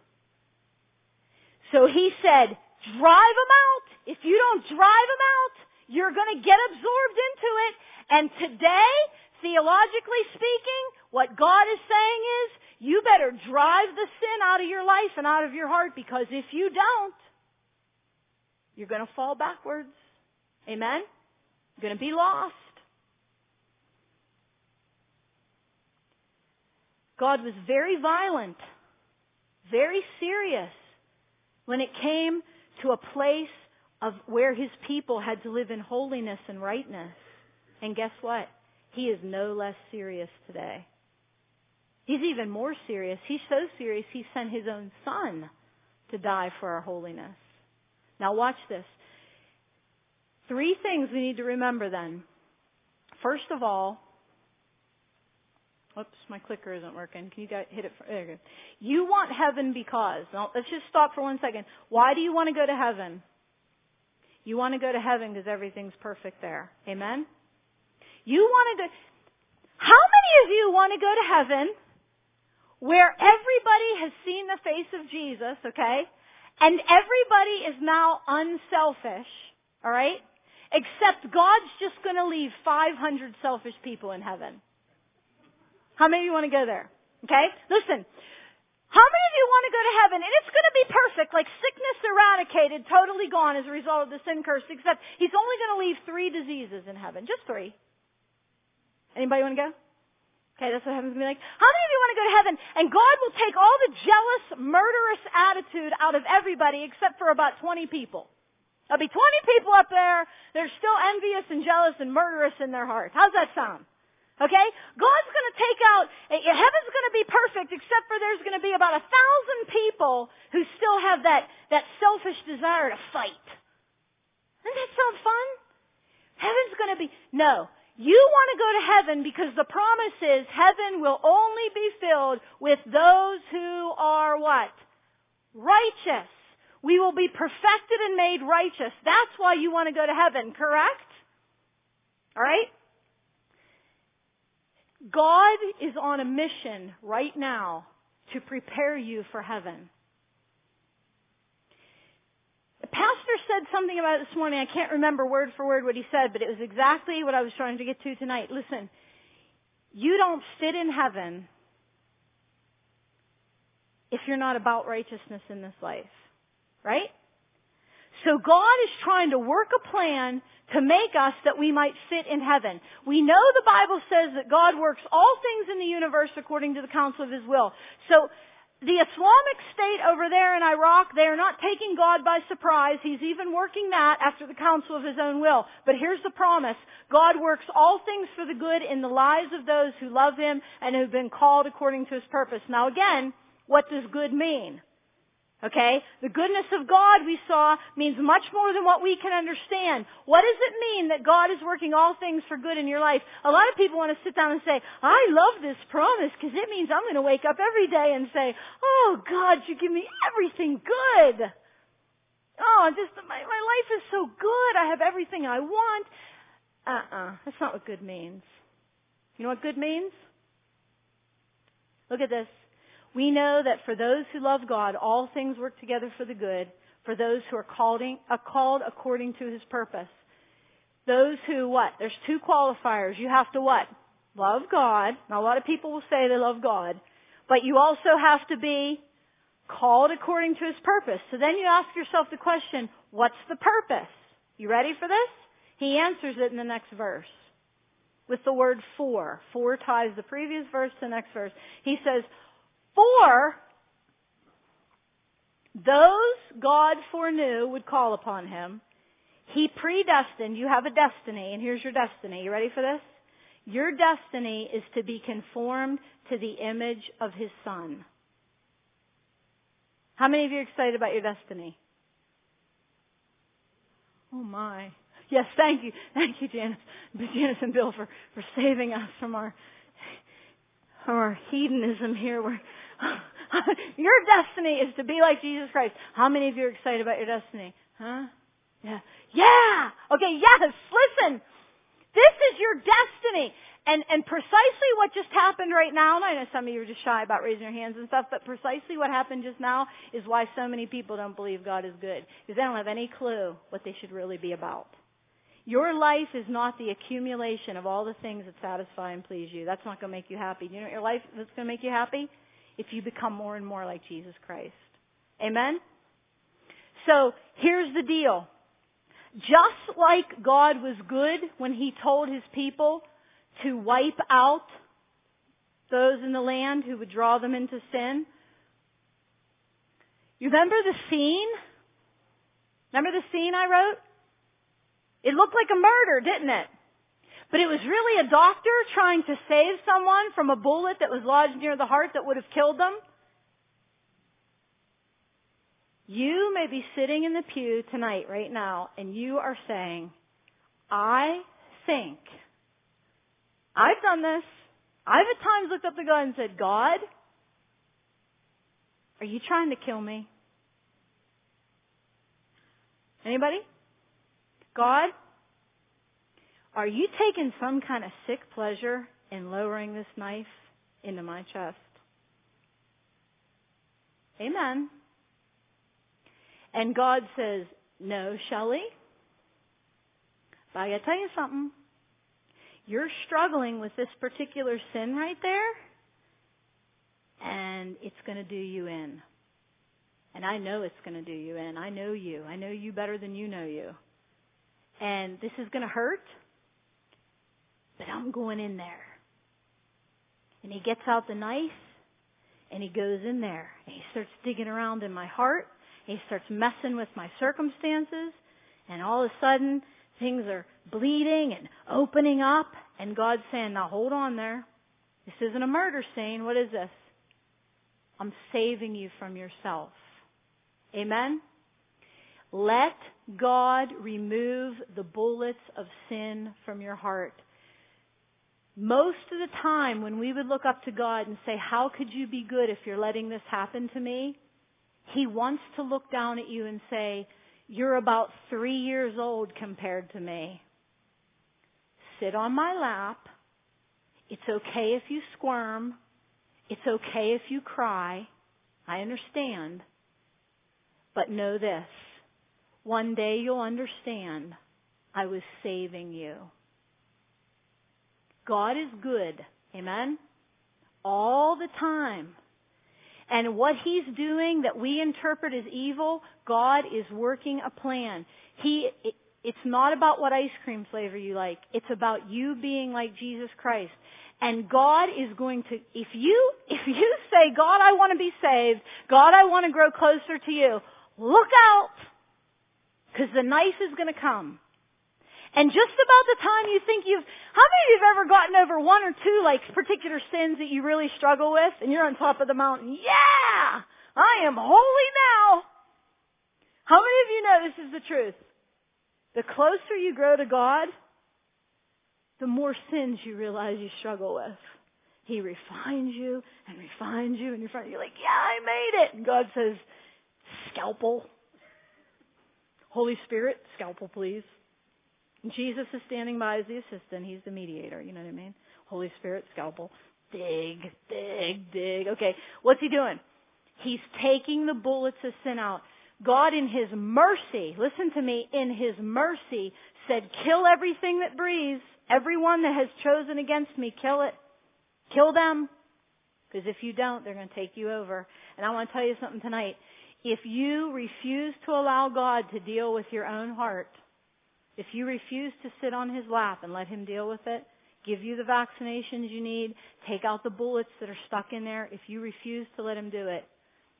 So he said, drive them out. If you don't drive them out, you're going to get absorbed into it. And today, theologically speaking, what God is saying is, you better drive the sin out of your life and out of your heart because if you don't, you're going to fall backwards. Amen? Going to be lost. God was very violent, very serious when it came to a place of where his people had to live in holiness and rightness. And guess what? He is no less serious today. He's even more serious. He's so serious he sent his own son to die for our holiness. Now watch this. Three things we need to remember then. First of all, Oops, my clicker isn't working. Can you guys hit it? For, there you go. You want heaven because. Now, let's just stop for one second. Why do you want to go to heaven? You want to go to heaven because everything's perfect there. Amen? You want to go. How many of you want to go to heaven where everybody has seen the face of Jesus, okay? And everybody is now unselfish, alright? Except God's just going to leave 500 selfish people in heaven. How many of you want to go there? Okay? Listen. How many of you want to go to heaven and it's going to be perfect, like sickness eradicated, totally gone as a result of the sin curse, except he's only going to leave three diseases in heaven. Just three. Anybody want to go? Okay, that's what heaven's going to be like. How many of you want to go to heaven and God will take all the jealous, murderous attitude out of everybody except for about 20 people? There'll be 20 people up there. They're still envious and jealous and murderous in their heart. How's that sound? Okay? God's going to take out, eh, eh, heaven's going to be perfect except for there's going to be about a thousand people who still have that, that selfish desire to fight. Doesn't that sound fun? Heaven's going to be, no. You want to go to heaven because the promise is heaven will only be filled with those who are what? Righteous. We will be perfected and made righteous. That's why you want to go to heaven, correct? Alright? God is on a mission right now to prepare you for heaven. The pastor said something about it this morning. I can't remember word for word what he said, but it was exactly what I was trying to get to tonight. Listen, you don't fit in heaven if you're not about righteousness in this life. Right? So God is trying to work a plan to make us that we might sit in heaven. We know the Bible says that God works all things in the universe according to the counsel of His will. So the Islamic State over there in Iraq, they are not taking God by surprise. He's even working that after the counsel of His own will. But here's the promise. God works all things for the good in the lives of those who love Him and who've been called according to His purpose. Now again, what does good mean? Okay? The goodness of God we saw means much more than what we can understand. What does it mean that God is working all things for good in your life? A lot of people want to sit down and say, I love this promise because it means I'm going to wake up every day and say, Oh God, you give me everything good. oh, just my, my life is so good. I have everything I want. Uh-uh. That's not what good means. You know what good means? Look at this. We know that for those who love God, all things work together for the good, for those who are called, uh, called according to his purpose. Those who what? There's two qualifiers. You have to what? Love God. Now a lot of people will say they love God. But you also have to be called according to his purpose. So then you ask yourself the question, what's the purpose? You ready for this? He answers it in the next verse with the word for. For ties the previous verse to the next verse. He says, for those God foreknew would call upon him, he predestined, you have a destiny, and here's your destiny. You ready for this? Your destiny is to be conformed to the image of his son. How many of you are excited about your destiny? Oh my. Yes, thank you. Thank you, Janice, Janice and Bill for, for saving us from our, from our hedonism here where your destiny is to be like Jesus Christ. How many of you are excited about your destiny? Huh? Yeah. Yeah! Okay, yes, listen. This is your destiny. And, and precisely what just happened right now, and I know some of you are just shy about raising your hands and stuff, but precisely what happened just now is why so many people don't believe God is good. Because they don't have any clue what they should really be about. Your life is not the accumulation of all the things that satisfy and please you. That's not going to make you happy. Do you know what your life is going to make you happy? If you become more and more like Jesus Christ. Amen? So, here's the deal. Just like God was good when He told His people to wipe out those in the land who would draw them into sin. You remember the scene? Remember the scene I wrote? It looked like a murder, didn't it? But it was really a doctor trying to save someone from a bullet that was lodged near the heart that would have killed them. You may be sitting in the pew tonight, right now, and you are saying, I think I've done this. I've at times looked up to God and said, God, are you trying to kill me? Anybody? God, are you taking some kind of sick pleasure in lowering this knife into my chest? Amen. And God says, no, Shelli. But I gotta tell you something you're struggling with this particular sin right there, and it's to do you in. And I know it's to do you in. I know you. I know you better than you know you. And this is to hurt, but I'm going in there. And he gets out the knife, and he goes in there, and he starts digging around in my heart, he starts messing with my circumstances, and all of a sudden, things are bleeding and opening up, and God's saying, now hold on there. This isn't a murder scene. What is this? I'm saving you from yourself. Amen? Let God remove the bullets of sin from your heart. Most of the time when we would look up to God and say, how could you be good if you're letting this happen to me? He wants to look down at you and say, you're about three years old compared to me. Sit on my lap. It's okay if you squirm. It's okay if you cry. I understand. But know this. One day you'll understand I was saving you. God is good. Amen? All the time. And what he's doing that we interpret as evil, God is working a plan. He, it, it's not about what ice cream flavor you like. It's about you being like Jesus Christ. And God is going to, if you, if you say, God, I want to be saved, God, I want to grow closer to you, look out! Because the knife is going to come. And just about the time you think you've, how many of you have ever gotten over one or two like particular sins that you really struggle with and you're on top of the mountain? Yeah! I am holy now! How many of you know this is the truth? The closer you grow to God, the more sins you realize you struggle with. He refines you and refines you and refines you. You're like, yeah, I made it. And God says, scalpel. Holy Spirit, scalpel please. Jesus is standing by as the assistant. He's the mediator. You know what I mean? Holy Spirit, scalpel. Dig, dig, dig. Okay, what's he doing? He's taking the bullets of sin out. God in His mercy, listen to me, in His mercy said, kill everything that breathes. Everyone that has chosen against me, kill it. Kill them. Because if you don't, they're going to take you over. And I want to tell you something tonight. If you refuse to allow God to deal with your own heart, if you refuse to sit on His lap and let Him deal with it, give you the vaccinations you need, take out the bullets that are stuck in there, if you refuse to let Him do it,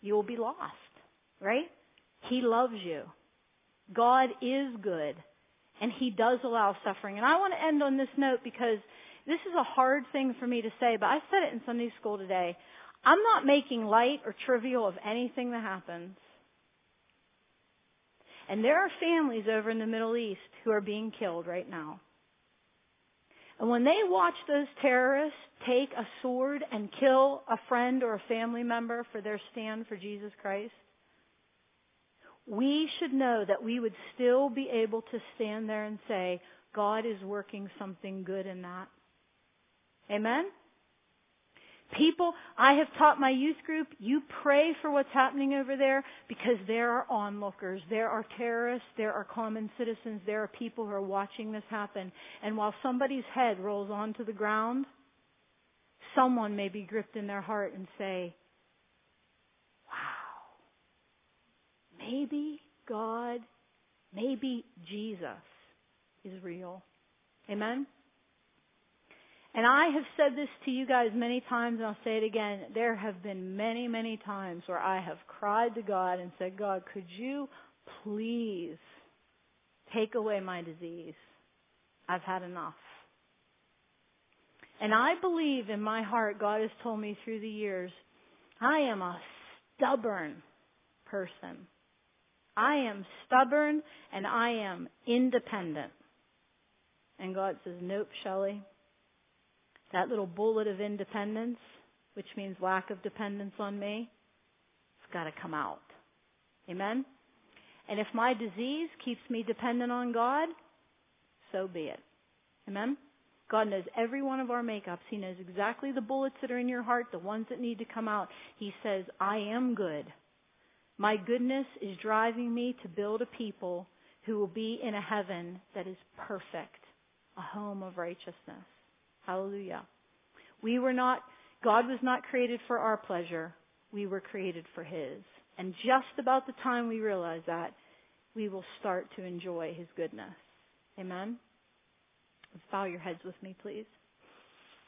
you will be lost. Right? He loves you. God is good. And He does allow suffering. And I want to end on this note because this is a hard thing for me to say, but I said it in Sunday school today. I'm not making light or trivial of anything that happens. And there are families over in the Middle East who are being killed right now. And when they watch those terrorists take a sword and kill a friend or a family member for their stand for Jesus Christ, we should know that we would still be able to stand there and say, God is working something good in that. Amen? People, I have taught my youth group, you pray for what's happening over there because there are onlookers, there are terrorists, there are common citizens, there are people who are watching this happen. And while somebody's head rolls onto the ground, someone may be gripped in their heart and say, wow, maybe God, maybe Jesus is real. Amen? And I have said this to you guys many times, and I'll say it again. There have been many, many times where I have cried to God and said, God, could you please take away my disease? I've had enough. And I believe in my heart, God has told me through the years, I am a stubborn person. I am stubborn and I am independent. And God says, Nope, Shelli, that little bullet of independence, which means lack of dependence on me, it's got to come out. Amen? And if my disease keeps me dependent on God, so be it. Amen? God knows every one of our makeups. He knows exactly the bullets that are in your heart, the ones that need to come out. He says, I am good. My goodness is driving me to build a people who will be in a heaven that is perfect, a home of righteousness. Hallelujah. We were not, God was not created for our pleasure. We were created for His. And just about the time we realize that, we will start to enjoy His goodness. Amen? Bow your heads with me, please.